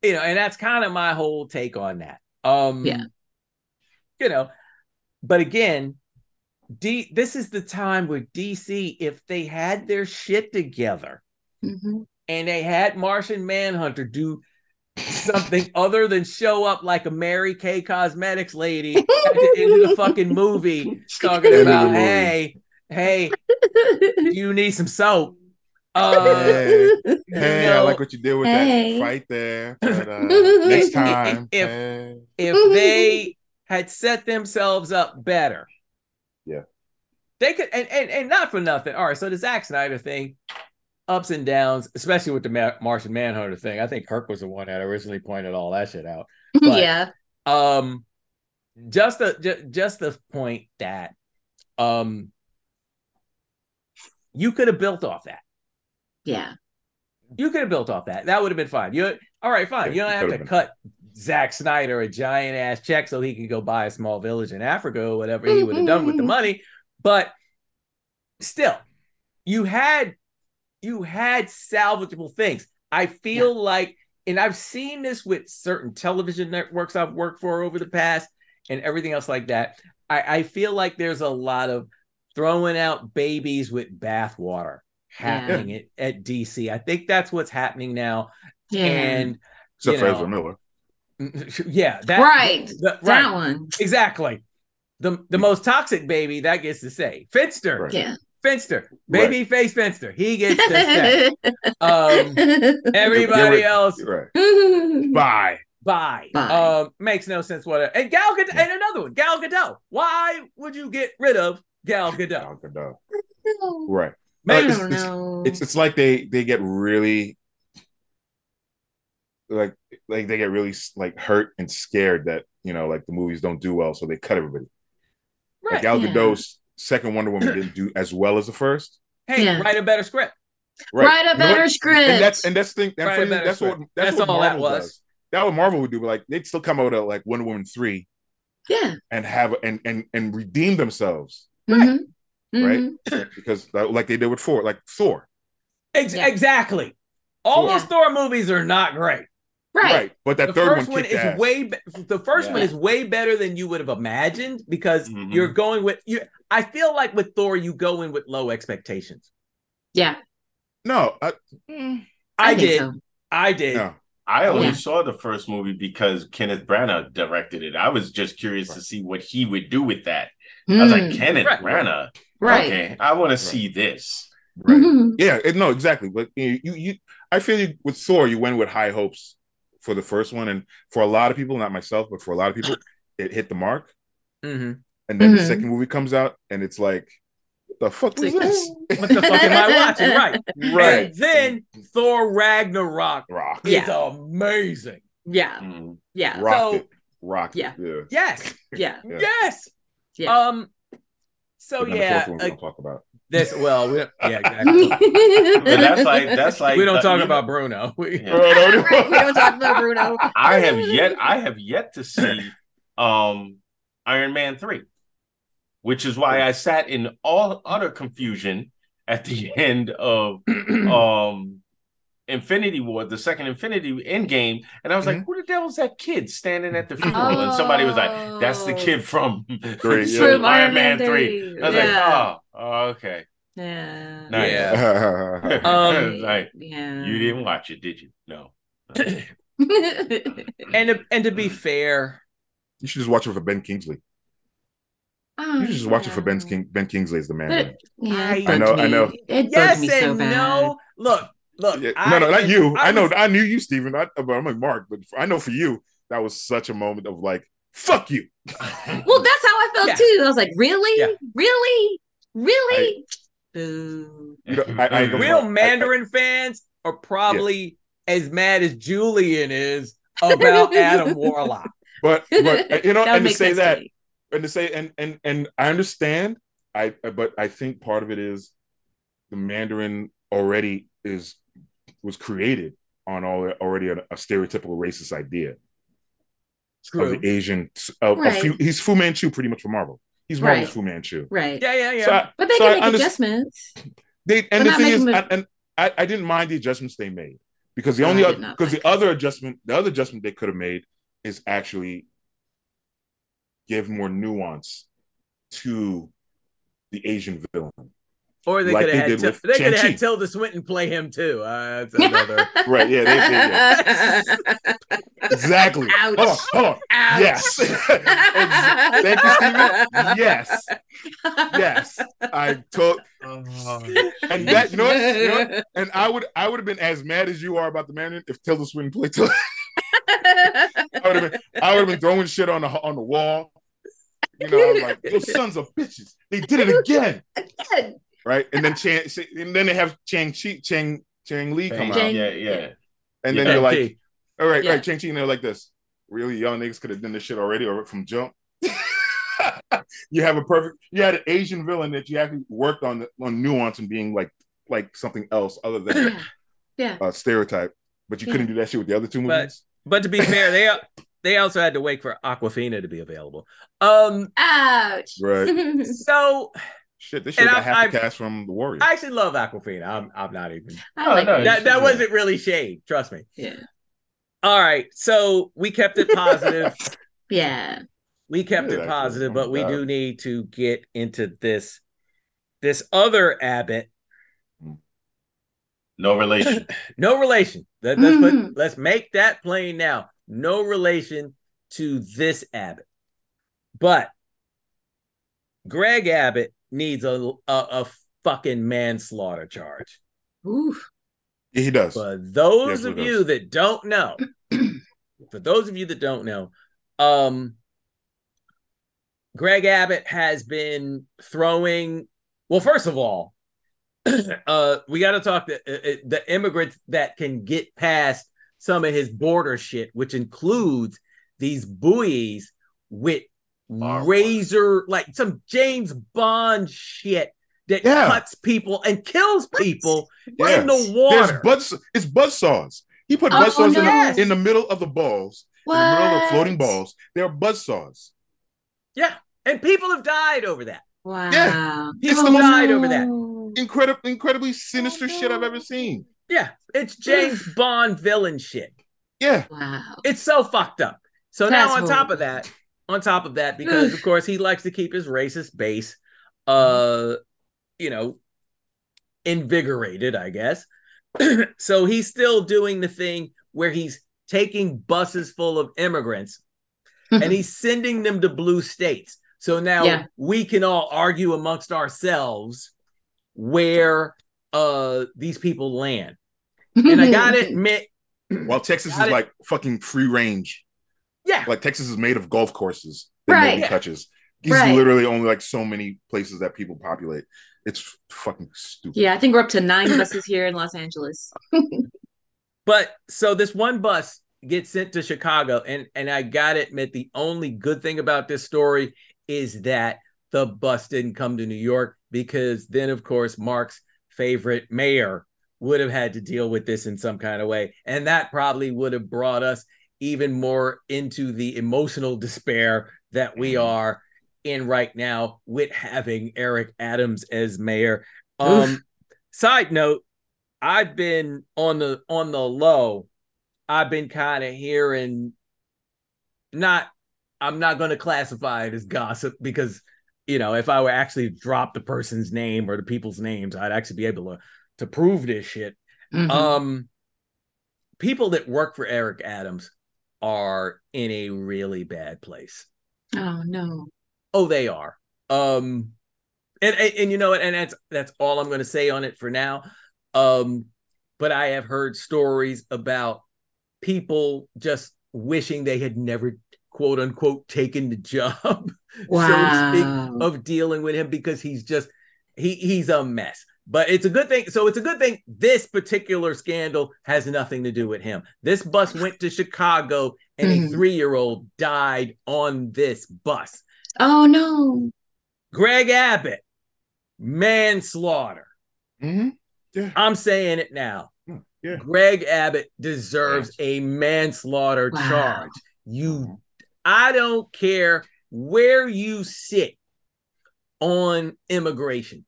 you know, and that's kind of my whole take on that. Um Yeah. you know, but again, D this is the time where DC if they had their shit together Mhm. and they had Martian Manhunter do something other than show up like a Mary Kay Cosmetics lady at the end of the fucking movie talking End of about, movie. hey, hey, you need some soap. Uh, Hey, hey, I know, like what you did with Hey. that fight there. But, uh, next time, If- hey. if they had set themselves up better, Yeah. they could, and, and and not for nothing. All right, so the Zack Snyder thing, ups and downs, especially with the Ma- Martian Manhunter thing. I think Kirk was the one that originally pointed all that shit out. But- yeah. Um, just the ju- just the point that um you could have built off that. Yeah. You could have built off that. That would have been fine. You all right? Fine. You don't have to cut Zack Snyder a giant ass check so he could go buy a small village in Africa or whatever he would have done with the mm-hmm. money. But still, you had you had salvageable things. I feel like, and I've seen this with certain television networks I've worked for over the past and everything else like that. I, I feel like there's a lot of throwing out babies with bathwater happening at, at DC. I think that's what's happening now. Yeah. And Except you for know, Ezra Miller. yeah, that right. the- that right, one. exactly. The the most toxic baby that gets to say Finster, Right. Yeah. Finster, baby face Finster. He gets to say. Um, everybody Yeah, else, Right. Bye. Bye. bye. Bye. Um, makes no sense. What? And Gal Gadot, and another one, Gal Gadot. Why would you get rid of Gal Gadot? Gal Gadot. Right. I Uh, it's- don't it's- know. It's it's like they they get really like like they get really like hurt and scared that you know like the movies don't do well, so they cut everybody. Like Right. Gal Yeah. Gadot's second Wonder Woman didn't do as well as the first. Hey, Yeah. write a better script. Write a You know better script. And that's and that's the thing. That's, better that's what that's, That's what all that Marvel was. does. That what Marvel would do. But like they'd still come out with like Wonder Woman three yeah. and have and and and redeem themselves Mhm. Right? Mhm. because that, like they did with Thor, like Thor, Ex- Yeah. Exactly. All Yeah. those Thor movies are not great. Right. right. But that the third first one one is ass. way be- the first one is way better than you would have imagined because Mhm. you're going with you I feel like with Thor you go in with low expectations. Yeah. no, I, mm, I, think did. so. I did. no. I only Yeah. saw the first movie because Kenneth Branagh directed it. I was just curious to see what he would do with that. I was like, Mm, Kenneth Right. Branagh. right. Okay, I want to see this. Right. Mhm. Yeah, it, no, exactly. But you, you, you, I feel you, with Thor, you went with high hopes for the first one, and for a lot of people, not myself, but for a lot of people, it hit the mark. hmm And then the Mhm. second movie comes out, and it's like, what the fuck was this? What the fuck am I watching? Right. Right. And then Thor Ragnarok Rock, is Yeah. amazing. Yeah. Mm. Yeah. rock So- it, rock Yeah. it. Yeah. Yes. Yeah. Yeah. Yes. Yeah. Um so yeah, the we uh, don't talk about. this well, we, yeah, exactly. That's like that's like we don't the- talk you- about Bruno. We, Yeah. Right, we don't talk about Bruno. I have yet I have yet to see um Iron Man 3, which is why I sat in all utter confusion at the end of um Infinity War, the second Infinity Endgame, and I was like, "Who the devil's that kid standing at the funeral?" And somebody was like, "That's the kid from, Three, yeah. from From Iron Man 3. I was Yeah. like, "Oh, okay." Yeah. Nice. Yeah. Um, like yeah. you didn't watch it, did you? No. and to, and to be fair, you should just watch it for Ben Kingsley. You should just watch it for Ben King. Ben Kingsley is the man. But, yeah, it I bugged know- I know. It bugged yes me so and bad. no. Look, look. Yeah, I no, no, not you. I, know, was- I knew you, Stephen. I, but I'm like Mark, but I know for you, that was such a moment of like, fuck you. Well, that's how I felt Yeah. too. I was like, really, Yeah. really, really. Boo. You know, I- I- real I- I- Mandarin fans are probably as mad as Julian is about Adam Warlock. But but you know, and to say that, me. and to say, and and and I understand. I but I think part of it is the Mandarin already is was created on all already a, a stereotypical racist idea of the Asian. Of, of Right. Fu, he's Fu Manchu pretty much for Marvel. He's Right. Marvel's Fu Manchu. Right. Yeah, yeah, yeah. So I- But they so I can make underst- adjustments. They and We're the thing is, making and, and I, I didn't mind the adjustments they made because the No, only I because the other adjustment, the other adjustment they could have made is actually give more nuance to the Asian villain. Or they Like could they have had did Til- they could had Tilda Swinton play him too. Uh, that's another. Right? Yeah, they, they, yeah. exactly. Ouch. Hold on, hold on. Ouch. Yes. Thank you, Steven. Yes, yes. I took and that you know, what, you know what? and I would I would have been as mad as you are about the man if Tilda Swinton played Tilda. I would have been I would have been throwing shit on the on the wall. You know, I'm like, those sons of bitches. They did it again. again. Right? And then Chang and then they have Shang-Chi Chang Chang Lee come Chang- out. Yeah, yeah. And then Yeah. you're like, all right, Yeah. right, Shang-Chi, and they're like this. Really, young niggas could have done this shit already or from jump. you have a perfect you had an Asian villain that you actually worked on on nuance and being like like something else other than yeah. a stereotype, but you Yeah. couldn't do that shit with the other two But- movies. But to be fair, they they also had to wait for Awkwafina to be available. Um, Ouch. Right. so Shit, this shit And got I- half I- the cast from the Warriors. I actually love Awkwafina. I'm I'm not even I Oh, like no, that that wasn't really shade. Trust me. Yeah. All right, so we kept it positive. Yeah. we kept Good, it positive, but we do need to get into this this other Abbott. No relation. No relation. Let, us put Mhm. let's make that plain now. No relation to this Abbott. But Greg Abbott needs a a, a fucking manslaughter charge. Oof. yeah, he does. For those Yes, of you that don't know, for those of you that don't know, um, Greg Abbott has been throwing. Well, first of all, uh, we got to talk the uh, uh, the immigrants that can get past some of his border shit, which includes these buoys with Barbed razor, like some James Bond shit that Yeah. cuts people and kills people Yeah. in the There's water. buzz. It's buzz saws. He put Oh, buzz saws in, yes. the, in the middle of the balls, What? in the middle of the floating balls. There are buzz saws. Yeah, and people have died over that. Wow. Yeah. It's People the most- died over that. Incredible, incredibly sinister oh, shit I've ever seen. Yeah, it's James Bond villain shit. Yeah, Wow. It's so fucked up. So That's now on top horrible. of that, on top of that, because of course he likes to keep his racist base, uh, you know, invigorated, I guess. so he's still doing the thing where he's taking buses full of immigrants and he's sending them to blue states. So now Yeah. we can all argue amongst ourselves where uh these people land. And I gotta admit, while Texas is like fucking free range. Yeah, Like Texas is made of golf courses that Right. nobody Yeah. touches. He's Right. literally only like so many places that people populate. It's fucking stupid. Yeah, I think we're up to nine buses here in Los Angeles. but so this one bus gets sent to Chicago, and and I gotta admit, the only good thing about this story is that the bus didn't come to New York because then, of course, Mark's favorite mayor would have had to deal with this in some kind of way, and that probably would have brought us even more into the emotional despair that we Mhm. are in right now with having Eric Adams as mayor. Um, side note, I've been on the on the low. I've been kind of hearing not I'm not going to classify it as gossip because you know, if I were actually drop the person's name or the people's names, I'd actually be able to to prove this shit. Mhm. Um people that work for Eric Adams are in a really bad place. oh no. Oh, they are. Um, and, and and you know what? And that's that's all I'm going to say on it for now. Um, but I have heard stories about people just wishing they had never quote unquote taken the job, so to Wow. speak, of dealing with him because he's just he he's a mess. But it's a good thing. So it's a good thing this particular scandal has nothing to do with him. This bus went to Chicago and a Mhm. three year old died on this bus. Oh no. Greg Abbott, manslaughter. Mhm. Yeah. I'm saying it now. Yeah. Greg Abbott deserves a manslaughter Wow. charge. You, I don't care where you sit on immigration.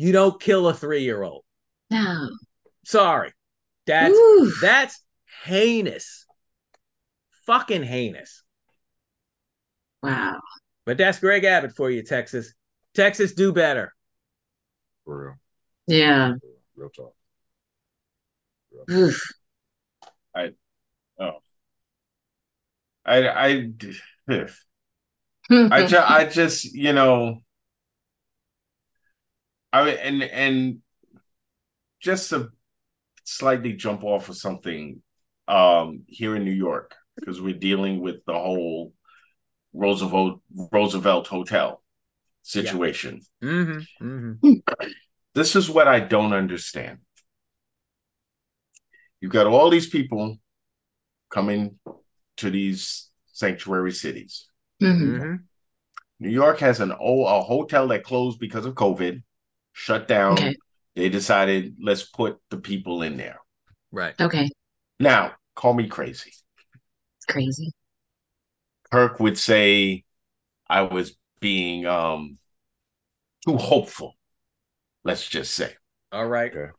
You don't kill a three year old. No. Sorry. That's Oof. that's heinous. Fucking heinous. Wow. But that's Greg Abbott for you, Texas. Texas, do better. For real. Yeah. Real talk. Oof. I oh. I I, ju- I just you know I and and just to slightly jump off of something um here in New York because we're dealing with the whole Roosevelt Roosevelt Hotel situation. Mm-hmm, mm-hmm. This is what I don't understand. You've got all these people coming to these sanctuary cities. Mhm. Mm-hmm. New York has an oh a hotel that closed because of COVID, shut down. Okay. They decided let's put the people in there. Right. Okay. Now, call me crazy. It's crazy. Kirk would say I was being um too hopeful. Let's just say. All right. Okay.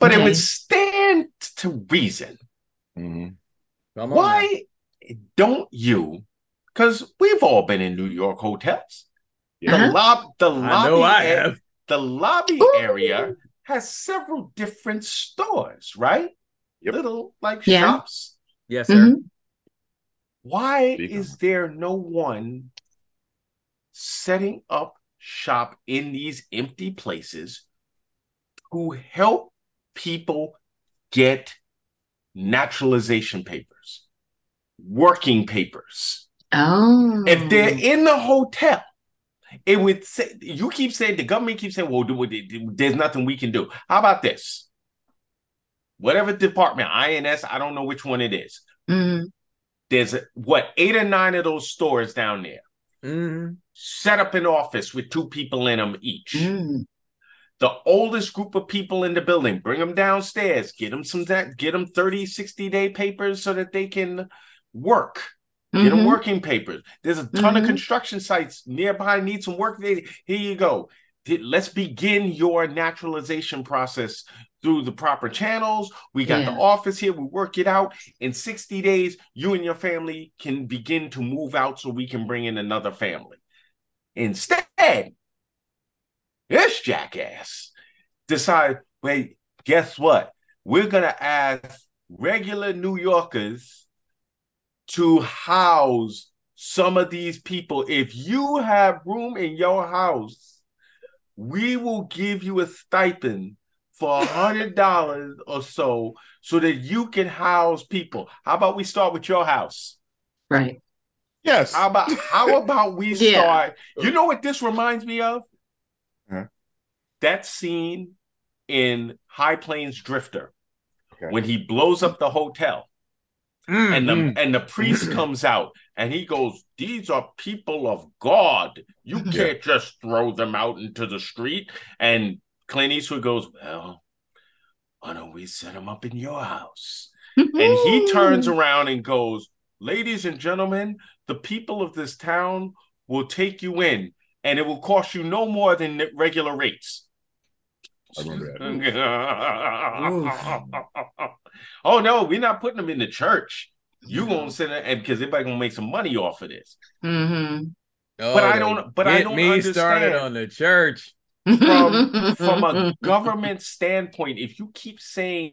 But it would stand to reason. Mhm. Come on. now. Why don't you? Because we've all been in New York hotels. The Uh-huh. lob, the I lobby, know I a- have. The lobby Ooh. area has several different stores, right? Yep. Little like Yeah. shops. Yes, sir. Mhm. Why Speak is there no one setting up shop in these empty places who help people get naturalization papers, working papers? Oh. If they're in the hotel, it would say you keep saying the government keeps saying, "Well, there's nothing we can do." How about this? Whatever department, INS, I don't know which one it is. Mhm. There's what eight or nine of those stores down there. Mhm. Set up an office with two people in them each. Mm. The oldest group of people in the building, bring them downstairs, get them some that, get them 30, 60 day papers so that they can work. Get them Mhm. working papers. There's a ton of Mhm. construction sites nearby need some work. Here you go. Let's begin your naturalization process through the proper channels. We got the office here. We work it out. In 60 days, you and your family can begin to move out so we can bring in another family. Instead, this jackass decide, wait, guess what? We're gonna ask regular New Yorkers to house some of these people. If you have room in your house, we will give you a stipend for a hundred dollars or so so that you can house people. How about we start with your house? Right. Yes. How about how about we Yeah. start? You know what this reminds me of? Huh? That scene in High Plains Drifter Okay. when he blows up the hotel and the Mhm. and the priest comes out and he goes, "These are people of God. You can't just throw them out into the street." And Clint Eastwood goes, "Well, why don't we set them up in your house?" And he turns around and goes, Ladies and gentlemen, the people of this town will take you in, and it will cost you no more than regular rates. I remember that. oh no, we're not putting them in the church. You gonna send it and because everybody gonna make some money off of this. Mhm. But I Oh, don't- but I don't me started understand. on the church. From from a government standpoint, if you keep saying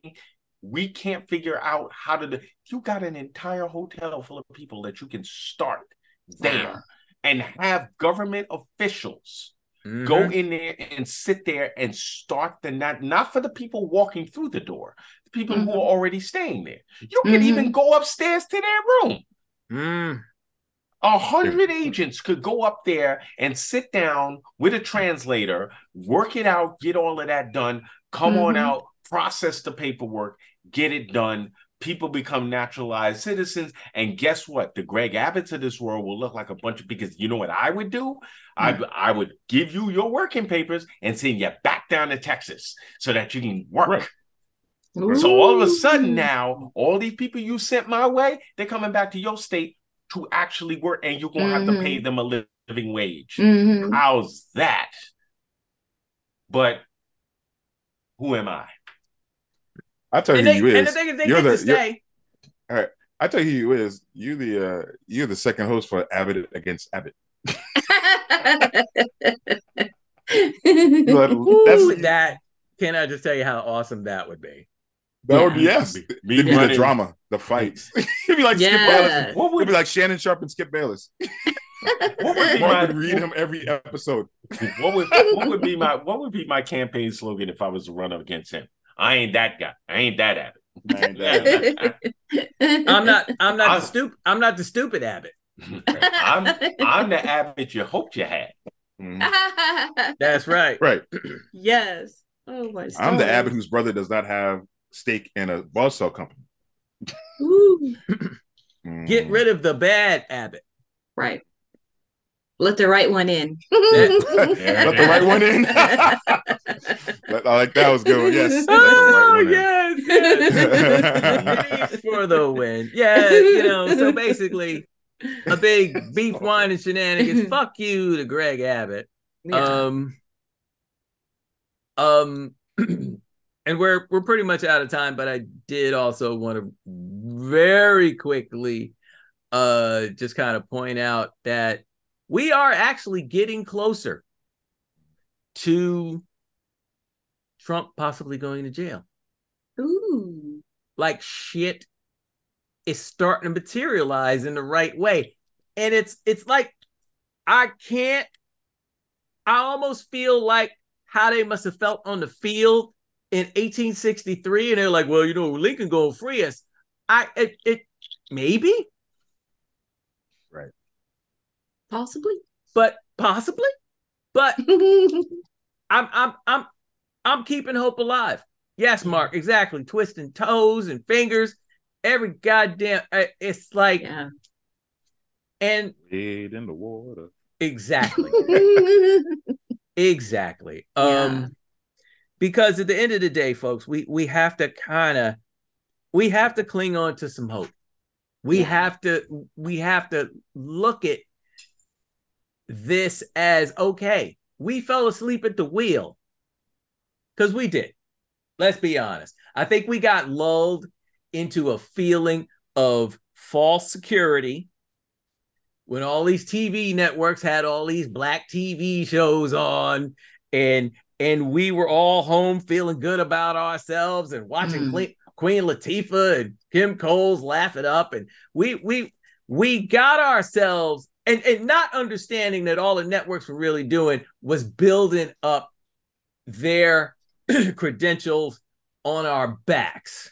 we can't figure out how to do you got an entire hotel full of people that you can start there Wow. and have government officials Mhm. go in there and sit there and start the night, not for the people walking through the door, the people who Mhm. are already staying there. You can Mhm. even go upstairs to their room. Mm. A hundred agents could go up there and sit down with a translator, work it out, get all of that done, come on Mhm. out, process the paperwork, get it done. People become naturalized citizens. And guess what? The Greg Abbotts of this world will look like a bunch of because you know what I would do? I, I would give you your working papers and send you back down to Texas so that you can work. Right. So all of a sudden now, all these people you sent my way, they're coming back to your state to actually work, and you're gonna have to pay Mhm. them a living wage. Mhm. How's that? But who am I? I tell you And, who they, you and the is. thing is, they You're get the- to you're- stay. I tell you who you is. You the uh you're the second host for Abbott against Abbott. But Ooh, that. Can I just tell you how awesome that would be? that would be Yeah. yes. Me- It'd be the drama, the fights. It'd be like Skip Bayless. Yes. What It'd be like Shannon Sharpe and Skip Bayless. what would be my read him every episode. what would what would be my what would be my campaign slogan if I was to run up against him? I ain't that guy. I ain't that Abbott. I'm not. I'm not I- the stupid. I'm not the stupid Abbott. I'm I'm the Abbott you hoped you had. Mhm. That's right. Right. yes. Oh my I'm the stars. Abbott whose brother does not have stake in a ball cell company. Ooh. Mhm. Get rid of the bad Abbott. Right. Let the right one in. Let the right one in. That- I like that was good. one. Yes. Oh the right one yes, yes. For the win. Yeah, you know. So basically, a big beef wine and shenanigans. Fuck you to Greg Abbott. Yeah. Um, Um, and we're we're pretty much out of time, but I did also want to very quickly uh just kind of point out that we are actually getting closer to Trump possibly going to jail. Ooh. Like shit is starting to materialize in the right way. And it's it's like I can't I almost feel like how they must have felt on the field in 1863 and they're like, well, you know, Lincoln gonna free us. I it, it maybe, Right. Possibly. but possibly, but I'm I'm I'm I'm keeping hope alive. Yes, Mark, exactly. Twisting toes and fingers, every goddamn. uh, It's like yeah. and Wade in the water. exactly, exactly. Um, because at the end of the day, folks, we we have to kind of we have to cling on to some hope. We Yeah. have to we have to look at this as okay. We fell asleep at the wheel because we did. Let's be honest. I think we got lulled into a feeling of false security when all these TV networks had all these black TV shows on and and we were all home feeling good about ourselves and watching Mm. Queen, Queen Latifah and Kim Coles laugh it up and we we we got ourselves and and not understanding that all the networks were really doing was building up their credentials on our backs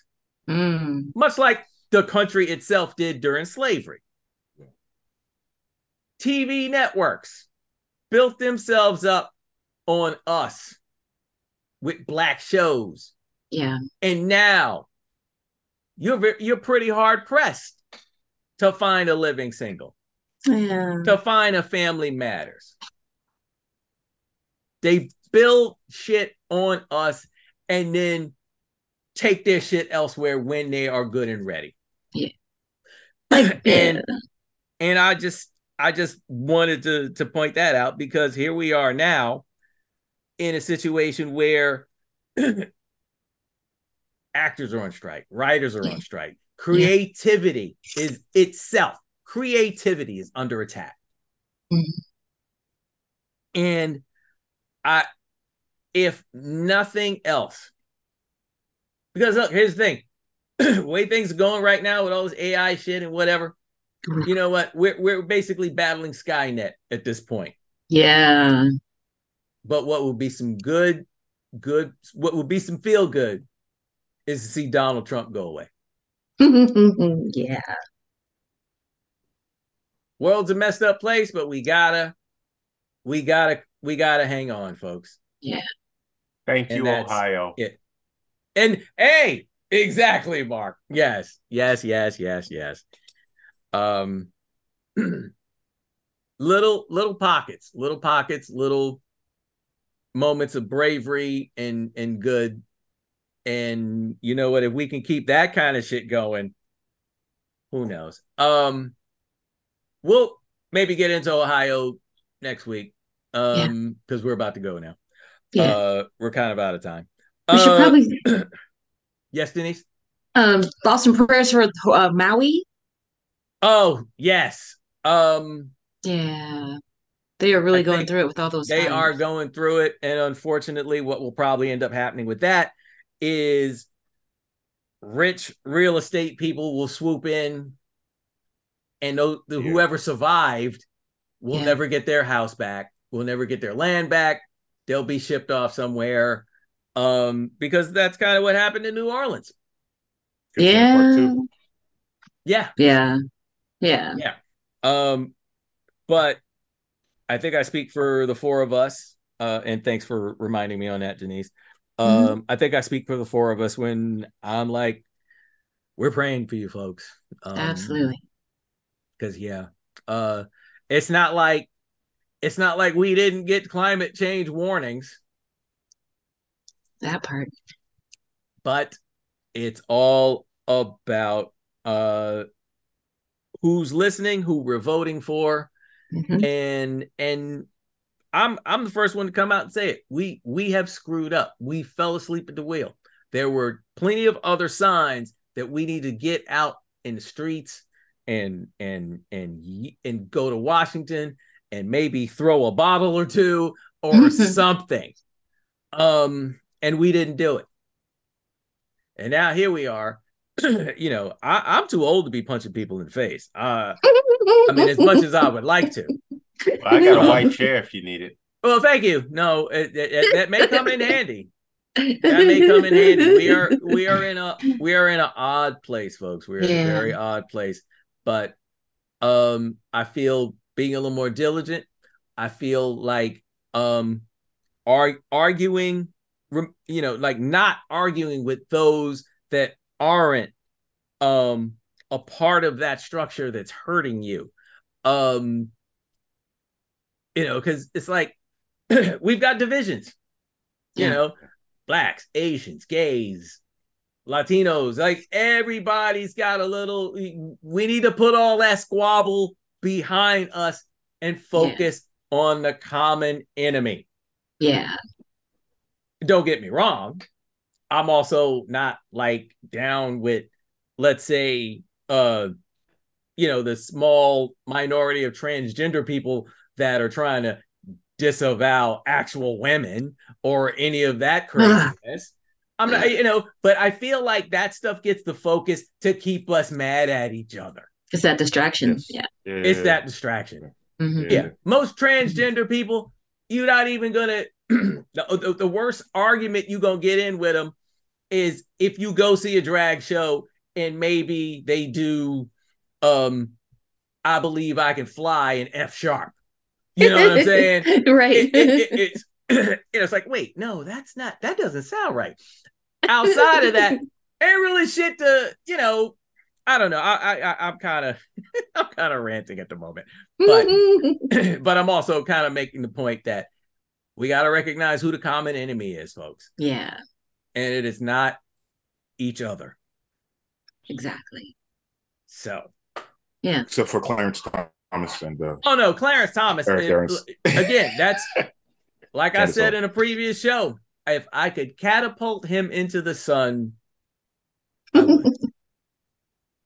Mm. much like the country itself did during slavery. TV networks built themselves up on us with black shows. Yeah. And now you're ve- you're pretty hard pressed to find a living single, Yeah. to find a family matters. They build shit on us and then take their shit elsewhere when they are good and ready. Yeah. and Yeah. and I just I just wanted to to point that out because here we are now in a situation where actors are on strike, writers are on strike, creativity is itself creativity is under attack. Mhm. And I if nothing else because look, here's the thing. the way things are going right now with all this AI shit and whatever, you know what? We're we're basically battling Skynet at this point. Yeah. But what will be some good, good, what will be some feel good is to see Donald Trump go away. yeah. World's a messed up place, but we gotta, we gotta, we gotta hang on, folks. Thank And you, Ohio. it. And hey, exactly, Mark. Yes, yes, yes, yes, yes. Um, little little pockets, little pockets, little moments of bravery and and good. And you know what? If we can keep that kind of shit going, who knows? Um, we'll maybe get into Ohio next week. Um, because we're about to go now. Yeah. Uh, we're kind of out of time. we should Uh, probably Yes, Denise. um thoughts and prayers for uh, Maui. Oh, yes. Um, Yeah. They are really I going through it with all those they are going through it, and unfortunately, what will probably end up happening with that is rich real estate people will swoop in, and tho- the, Yeah. whoever survived will Yeah. never get their house back. Will never get their land back. They'll be shipped off somewhere. Um, because that's kind of what happened in New Orleans. Yeah. Yeah. Yeah. Yeah. Yeah. Um, but I think I speak for the four of us. Uh, and thanks for reminding me on that, Denise. Um, Mhm. I think I speak for the four of us when I'm like, we're praying for you folks. Um, Absolutely. Because yeah, uh, it's not like it's not like we didn't get climate change warnings, That part. but it's all about uh who's listening, who we're voting for, Mhm. and and I'm I'm the first one to come out and say it. We we have screwed up. We fell asleep at the wheel. There were plenty of other signs that we need to get out in the streets and and and and go to Washington and maybe throw a bottle or two or something. Um, and we didn't do it. And now here we are. you know, I, I'm too old to be punching people in the face. Uh, I mean, as much as I would like to. Well, I got a white chair if you need it. Well, thank you. No, it, it, it, that may come in handy. That may come in handy. We are we are in a we are in an odd place, folks. We're in a very odd place. But um, I feel being a little more diligent. I feel like um, are arguing, you know, like not arguing with those that aren't um a part of that structure that's hurting you. Um, you know, because it's like we've got divisions, you Yeah. know, blacks, Asians, gays, Latinos, like everybody's got a little. We need to put all that squabble behind us and focus on the common enemy. Yeah. Don't get me wrong. I'm also not like down with, let's say, uh, you know, the small minority of transgender people that are trying to disavow actual women or any of that craziness. I'm not, you know, but I feel like that stuff gets the focus to keep us mad at each other. It's that distraction. Yes. Yeah. It's that distraction. Mhm. Yeah. Most transgender people, you're not even gonna the, the, the worst argument you gonna get in with them is if you go see a drag show and maybe they do um I believe I can fly in F sharp. You know what I'm saying? right. It- it- it- it's you know, it's like, wait, no, that's not that doesn't sound right. Outside of that, ain't really shit to, you know, I don't know. I I, I I'm kind of I'm kind of ranting at the moment but- but I'm also kind of making the point that we got to recognize who the common enemy is, folks, yeah, and it is not each other. exactly. So, Yeah. Except for Clarence Thomas and uh, oh no, Clarence Thomas. Eric if- again, that's like I said in a previous show. If I could catapult him into the sun,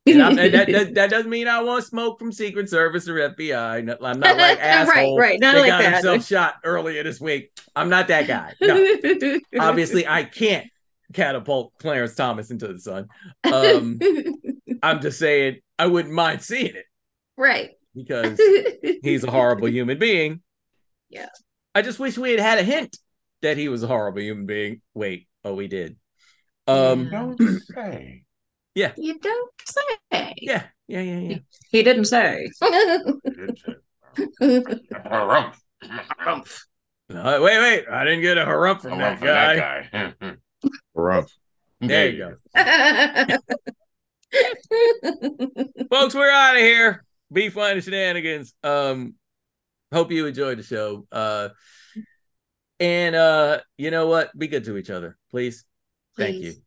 I. And I'm- and that, that, that doesn't mean I want smoke from Secret Service or FBI. No, I'm not like asshole. right, right. Not that like got that. himself shot earlier this week. I'm not that guy. No. obviously I can't catapult Clarence Thomas into the sun. Um, I'm just saying I wouldn't mind seeing it right. because he's a horrible human being. Yeah. I just wish we had had a hint that he was a horrible human being. Wait, oh, we did. Um, Don't say. You don't say. yeah, yeah, yeah, yeah. He didn't say. Uh, wait, wait, I didn't get a harump from that guy. guy. Rumpf. There you go. Folks, we're out of here. Be fun and shenanigans. Um, hope you enjoyed the show. Uh, and uh, you know what? Be good to each other, please. Thank you. Please.